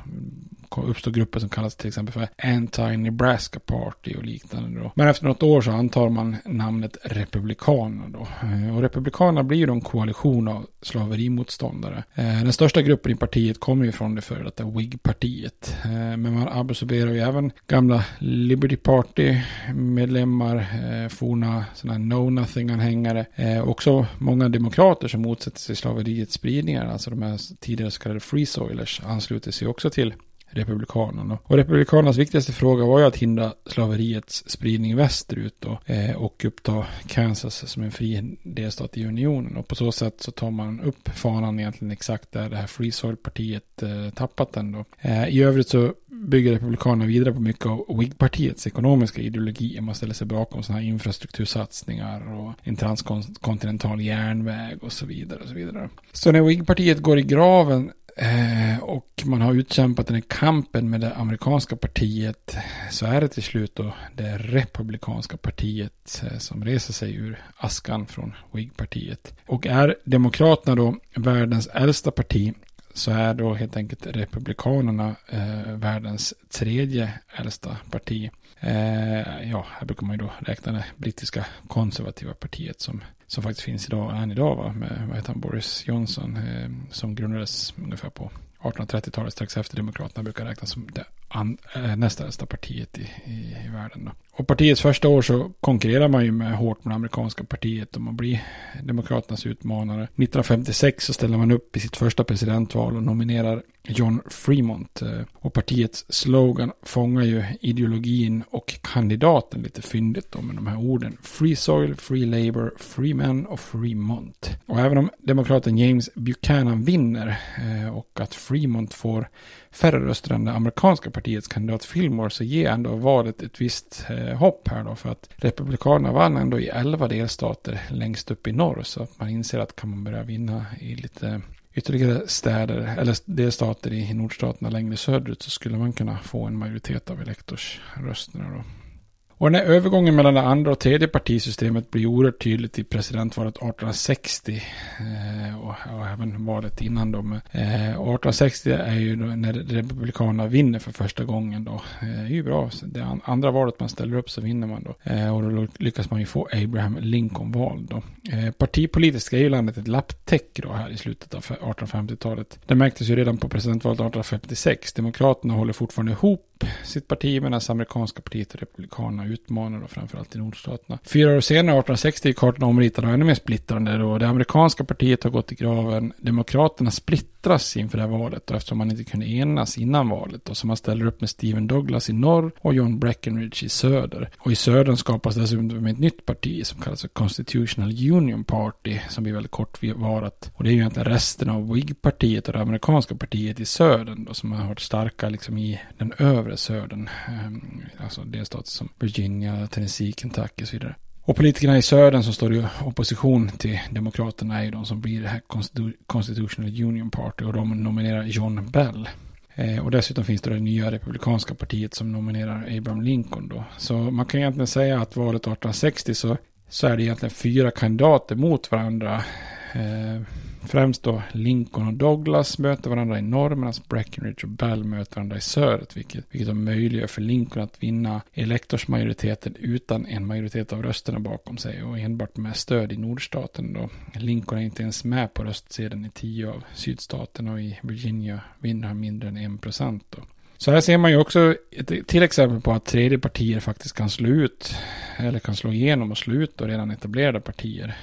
uppstår grupper som kallas till exempel för Anti-Nebraska Party och liknande. Då. Men efter något år så antar man namnet Republikanerna då. Eh, och Republikanerna blir ju en koalition av slaverimotståndare. Eh, den största gruppen i partiet kommer ju från det före detta Whig-partiet. Eh, men man absorberar ju även gamla Liberty Party-medlemmar, forna sådana här know nothing-anhängare. Också många demokrater som motsätter sig slaveriets spridningar, alltså de här tidigare så kallade free soilers, ansluter sig också till Republikanerna. Och Republikanernas viktigaste fråga var ju att hindra slaveriets spridning västerut då, eh, och uppta Kansas som en fri delstat i unionen. Och på så sätt så tar man upp fanan egentligen exakt där det här Free Soil-partiet eh, tappat den då. Eh, I övrigt så bygger Republikanerna vidare på mycket av Whig-partiets ekonomiska ideologi. Man ställer sig bakom sådana här infrastruktursatsningar och en transkontinental järnväg och så vidare. Och så vidare. Så när Whig-partiet går i graven Eh, och man har utkämpat den här kampen med det amerikanska partiet. Så är det till slut då det republikanska partiet eh, som reser sig ur askan från Whig-partiet. Och är Demokraterna då världens äldsta parti så är då helt enkelt Republikanerna eh, världens tredje äldsta parti. Eh, ja, här brukar man ju då räkna det brittiska konservativa partiet som, som faktiskt finns idag, än idag va, med vad heter han, Boris Johnson eh, som grundades ungefär på 1830-talet strax efter Demokraterna brukar räknas som det an, äh, nästa äldsta partiet i, i, i världen. Då. Och partiets första år så konkurrerar man ju med hårt med det amerikanska partiet och man blir Demokraternas utmanare. 1956 så ställer man upp i sitt första presidentval och nominerar John Fremont. Eh, och partiets slogan fångar ju ideologin och kandidaten lite fyndigt då med de här orden. Free soil, free labor, free men och Fremont. Och även om demokraten James Buchanan vinner eh, och att Fremont får färre röster än det amerikanska partiet partiets kandidat Fillmore så ger ändå valet ett visst eh, hopp här då för att Republikanerna vann ändå i elva delstater längst upp i norr så att man inser att kan man börja vinna i lite ytterligare städer eller delstater i nordstaterna längre söderut så skulle man kunna få en majoritet av elektorsrösterna då. Och den här övergången mellan det andra och tredje partisystemet blir oerhört tydligt i presidentvalet 1860 eh, och, även valet innan då. 1860 eh, är ju då när Republikanerna vinner för första gången då. Eh, det är ju bra. Det andra valet man ställer upp så vinner man då. Och då lyckas man ju få Abraham Lincoln vald då. Partipolitiskt är ju landet ett lapptäcke då här i slutet av 1850-talet. Det märktes ju redan på presidentvalet 1856. Demokraterna håller fortfarande ihop sitt parti medan amerikanska partiet och republikanerna utmanar då framförallt i nordstaterna. Fyra år senare, 1860, är kartan omritad och ännu mer splittrande då. Det amerikanska partiet har gått i graven. Demokraterna splittrar splittras inför det här valet och eftersom man inte kunde enas innan valet och så man ställer upp med Stephen Douglas i norr och John Breckinridge i söder. Och i södern skapas dessutom ett nytt parti som kallas för Constitutional Union Party som blir väldigt kortvarat. Och det är ju egentligen resten av Whig-partiet och det amerikanska partiet i södern då som har varit starka liksom i den övre södern. Ehm, alltså delstater som Virginia, Tennessee, Kentucky och så vidare. Och politikerna i södern som står i opposition till Demokraterna är ju de som blir det här Constitutional Union Party och de nominerar John Bell. Eh, och dessutom finns det det nya republikanska partiet som nominerar Abraham Lincoln då. Så man kan egentligen säga att valet 1860 så, så är det egentligen fyra kandidater mot varandra. Eh, Främst då Lincoln och Douglas möter varandra i norr medan Breckinridge och Bell möter varandra i södret. Vilket, vilket möjliggör för Lincoln att vinna elektorsmajoriteten utan en majoritet av rösterna bakom sig och enbart med stöd i nordstaten. Då. Lincoln är inte ens med på röstsedeln i tio av sydstaterna och i Virginia vinner han mindre än en procent. Så här ser man ju också ett till exempel på att tredje partier faktiskt kan slå ut eller kan slå igenom och slå ut då redan etablerade partier.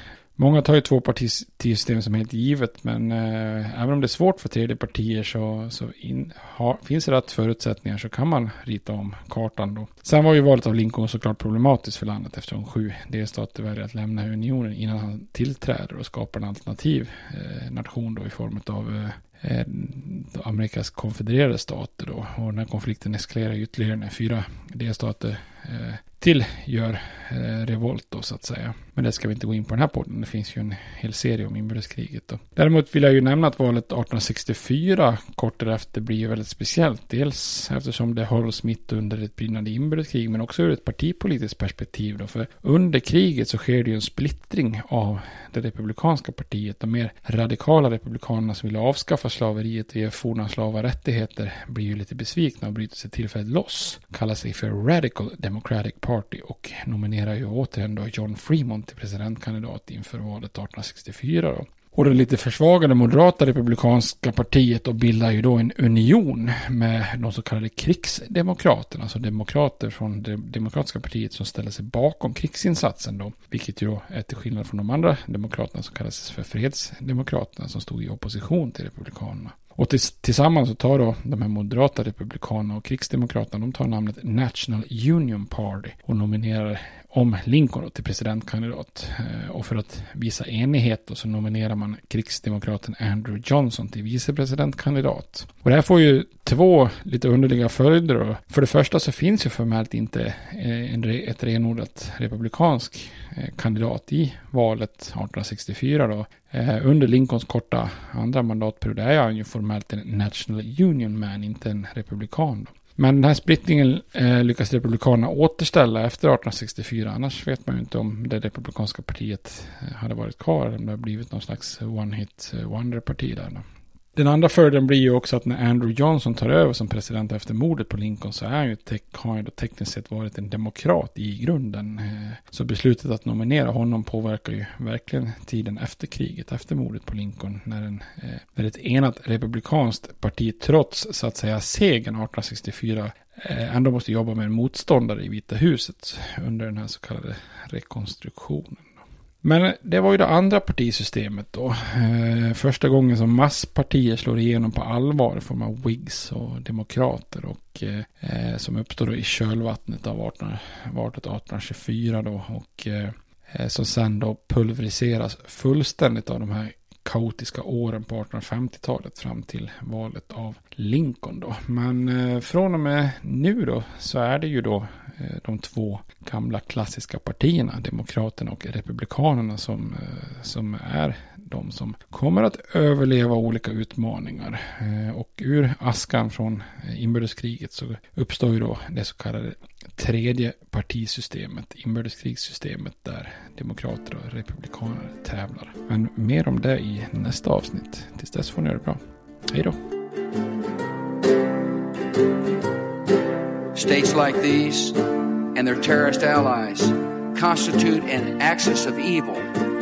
Många tar ju tvåpartisystem som helt givet, men eh, även om det är svårt för tredje partier så, så in, ha, finns det rätt förutsättningar så kan man rita om kartan då. Sen var ju valet av Lincoln såklart problematiskt för landet eftersom sju delstater väljer att lämna unionen innan han tillträder och skapar en alternativ eh, nation då i form av eh, eh Amerikas konfedererade stater då. Och den här konflikten eskalerar ytterligare när fyra delstater Eh, till gör eh, revolt då så att säga. Men det ska vi inte gå in på den här podden. Det finns ju en hel serie om inbördeskriget då. Däremot vill jag ju nämna att valet 1864 kort därefter blir ju väldigt speciellt. Dels eftersom det hålls mitt under ett brinnande inbördeskrig men också ur ett partipolitiskt perspektiv då. För under kriget så sker det ju en splittring av det republikanska partiet. De mer radikala republikanerna som vill avskaffa slaveriet och ge forna slavar rättigheter blir ju lite besvikna och bryter sig tillfälligt loss. Kallar sig för Radical Democratic Party och nominerar ju återigen då John Fremont till presidentkandidat inför valet 1864 då. Och det lite försvagade moderata republikanska partiet och bildar ju då en union med de så kallade krigsdemokraterna, alltså demokrater från det demokratiska partiet som ställer sig bakom krigsinsatsen då, vilket ju då är till skillnad från de andra demokraterna som kallas för fredsdemokraterna som stod i opposition till republikanerna. Och tillsammans så tar då de här moderata republikanerna och krigsdemokraterna, de tar namnet National Union Party och nominerar om Lincoln till presidentkandidat. Eh, och för att visa enighet så nominerar man krigsdemokraten Andrew Johnson till vicepresidentkandidat. Och det här får ju två lite underliga följder. För det första så finns ju formellt inte eh, ett renodlat republikansk eh, kandidat i valet 1864 då. Eh, under Lincolns korta andra mandatperiod är han ju formellt en National Union Man, inte en republikan. Då. Men den här splittringen eh, lyckas Republikanerna återställa efter 1864. Annars vet man ju inte om det republikanska partiet eh, hade varit kvar. Om det har blivit någon slags one-hit eh, wonder-parti där. Då. Den andra fördelen blir ju också att när Andrew Johnson tar över som president efter mordet på Lincoln så är ju har han ju tekniskt sett varit en demokrat i grunden. Eh, så beslutet att nominera honom påverkar ju verkligen tiden efter kriget, efter mordet på Lincoln. När, en, eh, när ett enat republikanskt parti trots så att säga segern 1864 eh, ändå måste jobba med en motståndare i Vita huset under den här så kallade rekonstruktionen. Men det var ju det andra partisystemet då. Eh, första gången som masspartier slår igenom på allvar i form av Whigs och demokrater och eh, eh, som uppstår då i kölvattnet av 1824 då och som sen då pulveriseras fullständigt av de här kaotiska åren på 1850-talet fram till valet av Lincoln då. Men eh, från och med nu då så är det ju då eh, de två gamla klassiska partierna, Demokraterna och Republikanerna, som, eh, som är de som kommer att överleva olika utmaningar. Eh, och ur askan från eh, inbördeskriget så uppstår ju då det så kallade tredje partisystemet, inbördeskrigssystemet där demokrater och republikaner tävlar. Men mer om det i nästa avsnitt. Tills dess får ni ha det bra. Hej då! States like these and their terrorist allies constitute an axis of evil.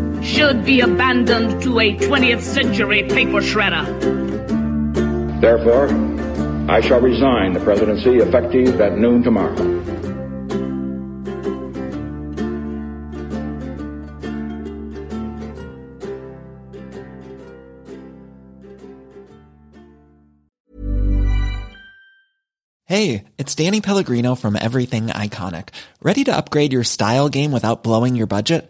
should be abandoned to a 20th century paper shredder. Therefore, I shall resign the presidency effective at noon tomorrow. Hey, it's Danny Pellegrino from Everything Iconic. Ready to upgrade your style game without blowing your budget?